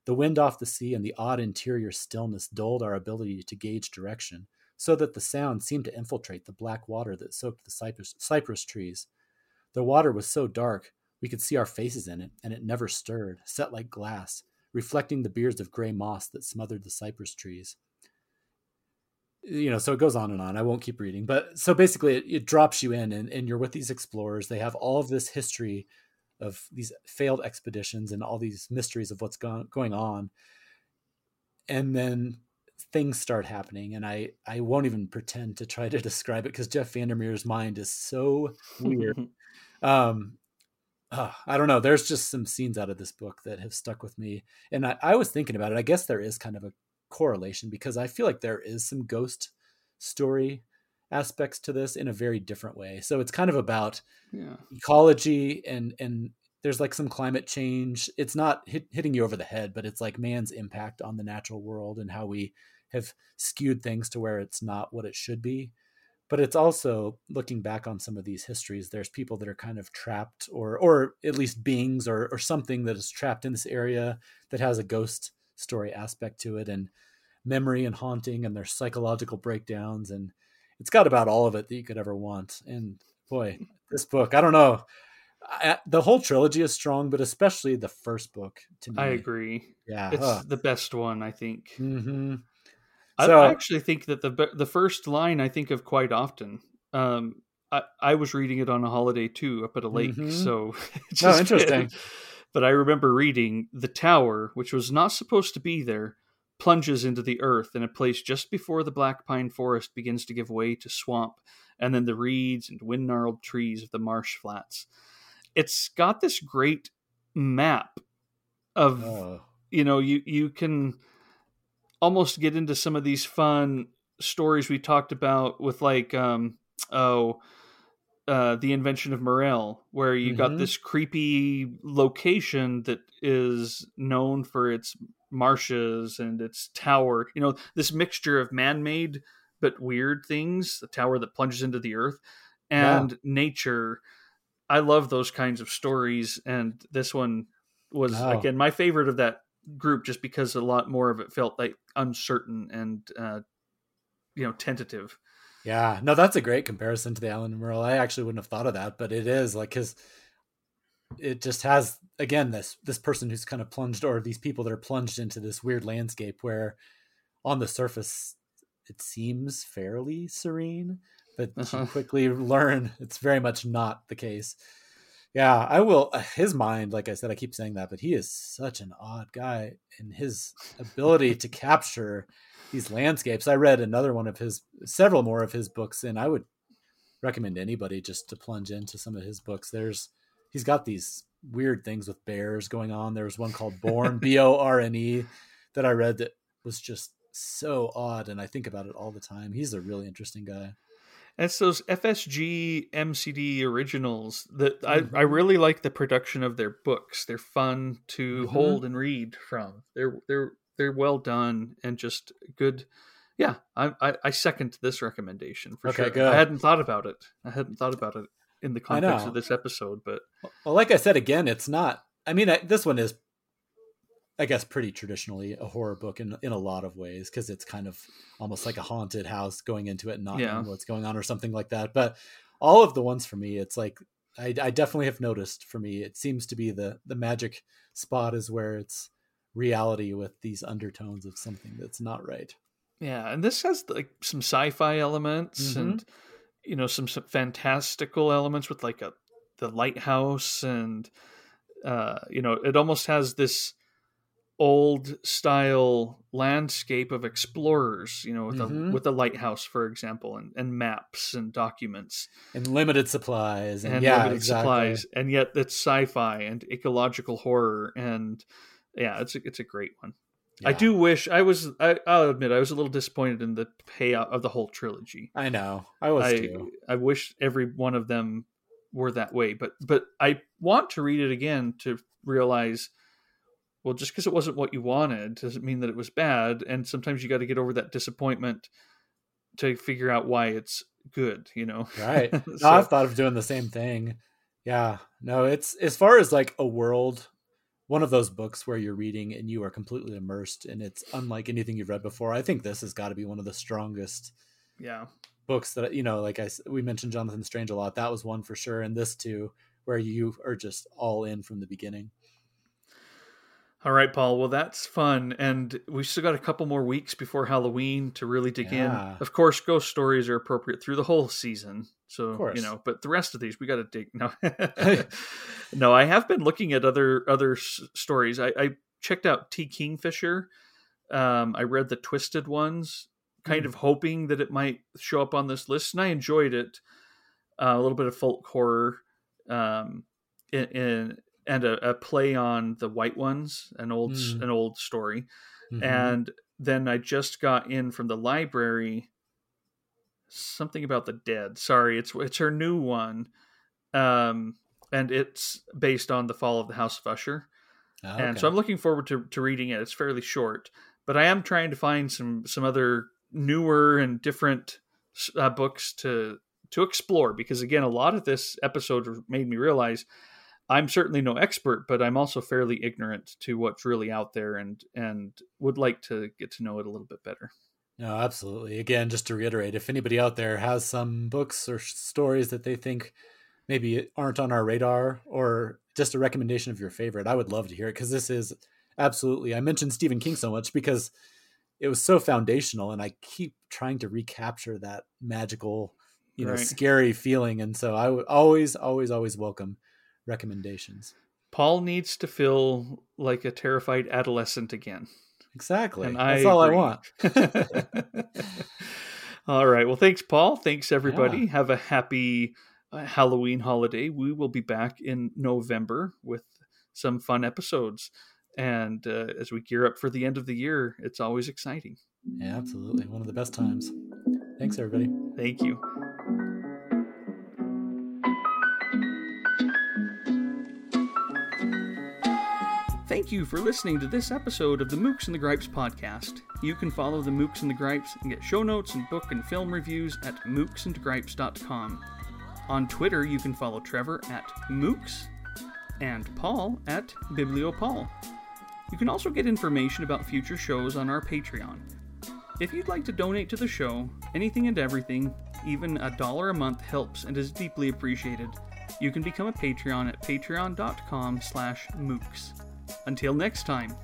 The wind off the sea and the odd interior stillness dulled our ability to gauge direction, so that the sound seemed to infiltrate the black water that soaked the cypress, cypress trees. The water was so dark we could see our faces in it, and it never stirred, set like glass, reflecting the beards of gray moss that smothered the cypress trees. You know, so it goes on and on. I won't keep reading, but so basically, it, it drops you in, and, and you're with these explorers. They have all of this history of these failed expeditions and all these mysteries of what's go- going on. And then things start happening and i i won't even pretend to try to describe it because jeff vandermeer's mind is so weird. Um uh, i don't know. There's just some scenes out of this book that have stuck with me. And I, I was thinking about it. I guess there is kind of a correlation because i feel like there is some ghost story aspects to this in a very different way. So it's kind of about yeah. ecology and and there's like some climate change. It's not hit, hitting you over the head, but it's like man's impact on the natural world and how we have skewed things to where it's not what it should be. But it's also looking back on some of these histories. There's people that are kind of trapped, or or at least beings, or or something that is trapped in this area that has a ghost story aspect to it, and memory and haunting, and their psychological breakdowns, and it's got about all of it that you could ever want. And boy, this book, I don't know. I, the whole trilogy is strong, but especially the first book to me. I agree. Yeah, it's the best one, I think. Mm-hmm. So, I, actually think that the the first line I think of quite often. Um, I, I was reading it on a holiday too, up at a lake. Mm-hmm. So, oh, interesting. but I remember reading the tower, which was not supposed to be there, plunges into the earth in a place just before the black pine forest begins to give way to swamp and then the reeds and wind gnarled trees of the marsh flats. It's got this great map of oh. you know you you can almost get into some of these fun stories we talked about with like um oh uh, the invention of Morel, where you mm-hmm. got this creepy location that is known for its marshes and its tower. You know, this mixture of man-made but weird things, the tower that plunges into the earth, and yeah. nature. I love those kinds of stories, and this one was wow. again my favorite of that group, just because a lot more of it felt like uncertain and uh, you know tentative. Yeah, no, that's a great comparison to the Alan Morel. I actually wouldn't have thought of that, but it is like because it just has again this this person who's kind of plunged or these people that are plunged into this weird landscape where on the surface it seems fairly serene but uh-huh. you quickly learn it's very much not the case yeah i will uh, his mind like i said i keep saying that but he is such an odd guy and his ability to capture these landscapes i read another one of his several more of his books and i would recommend anybody just to plunge into some of his books there's he's got these weird things with bears going on. There was one called Borne, B O R N E, that I read that was just so odd, and I think about it all the time. He's a really interesting guy. And it's those FSG MCD originals that mm-hmm. I, I really like the production of their books. They're fun to mm-hmm. hold and read from. They're they're they're well done and just good. Yeah, I I, I second this recommendation for okay, sure. Good. I hadn't thought about it. I hadn't thought about it in the context of this episode. But well, like I said again, it's not. I mean, I, this one is, I guess, pretty traditionally a horror book in in a lot of ways because it's kind of almost like a haunted house going into it and not yeah. knowing what's going on or something like that. But all of the ones for me, it's like I, I definitely have noticed. For me, it seems to be the the magic spot is where it's reality with these undertones of something that's not right. Yeah, and this has like some sci-fi elements mm-hmm. and you know some, some fantastical elements with like a the lighthouse and uh you know it almost has this old style landscape of explorers you know with mm-hmm. a with a lighthouse for example and, and maps and documents and limited supplies and, and yeah, limited exactly. supplies and yet it's sci-fi and ecological horror and yeah it's a, it's a great one yeah. I do wish I was. I, i'll admit I was a little disappointed in the payout of the whole trilogy. I know I was I, too. I wish every one of them were that way, but but I want to read it again to realize. Well, just because it wasn't what you wanted doesn't mean that it was bad, and sometimes you got to get over that disappointment to figure out why it's good. You know, right? so, no, I've thought of doing the same thing. Yeah, no, it's as far as like a world one of those books where you're reading and you are completely immersed and it's unlike anything you've read before. I think this has got to be one of the strongest yeah books that you know like I we mentioned Jonathan Strange a lot. That was one for sure and this too where you are just all in from the beginning. All right, Paul. Well, that's fun, and we've still got a couple more weeks before Halloween to really dig yeah. in. Of course, ghost stories are appropriate through the whole season, so you know. But the rest of these, we got to dig. No, no. I have been looking at other other s- stories. I, I, checked out T. Kingfisher. Um, I read the Twisted ones, kind mm. of hoping that it might show up on this list, and I enjoyed it. Uh, a little bit of folk horror. Um, in, in and a, a, play on the white ones, an old mm. an old story. Mm-hmm. And then I just got in from the library something about the dead. Sorry, it's it's her new one. Um and it's based on the fall of the House of Usher. Oh, okay. And so I'm looking forward to, to reading it. It's fairly short, but I am trying to find some some other newer and different uh, books to to explore because again, a lot of this episode made me realize I'm certainly no expert, but I'm also fairly ignorant to what's really out there and and would like to get to know it a little bit better. No, absolutely. Again, just to reiterate, if anybody out there has some books or stories that they think maybe aren't on our radar or just a recommendation of your favorite, I would love to hear it because this is absolutely. I mentioned Stephen King so much because it was so foundational and I keep trying to recapture that magical, you know, right. scary feeling and so I would always always always welcome recommendations. Paul needs to feel like a terrified adolescent again. Exactly. And That's I all agree. I want. all right. Well, thanks, Paul. Thanks, everybody. Yeah. Have a happy uh, Halloween holiday. We will be back in November with some fun episodes. And uh, as we gear up for the end of the year, it's always exciting. Yeah, absolutely. One of the best times. Thanks, everybody. Thank you. Thank you for listening to this episode of the Mookse and the Gripes podcast. You can follow the Mookse and the Gripes and get show notes and book and film reviews at mookseandgripes.com. On Twitter, you can follow Trevor at Mookse and Paul at BiblioPaul. You can also get information about future shows on our Patreon. If you'd like to donate to the show, anything and everything, even a dollar a month helps and is deeply appreciated. You can become a Patreon at patreon.com slash mookse. Until next time.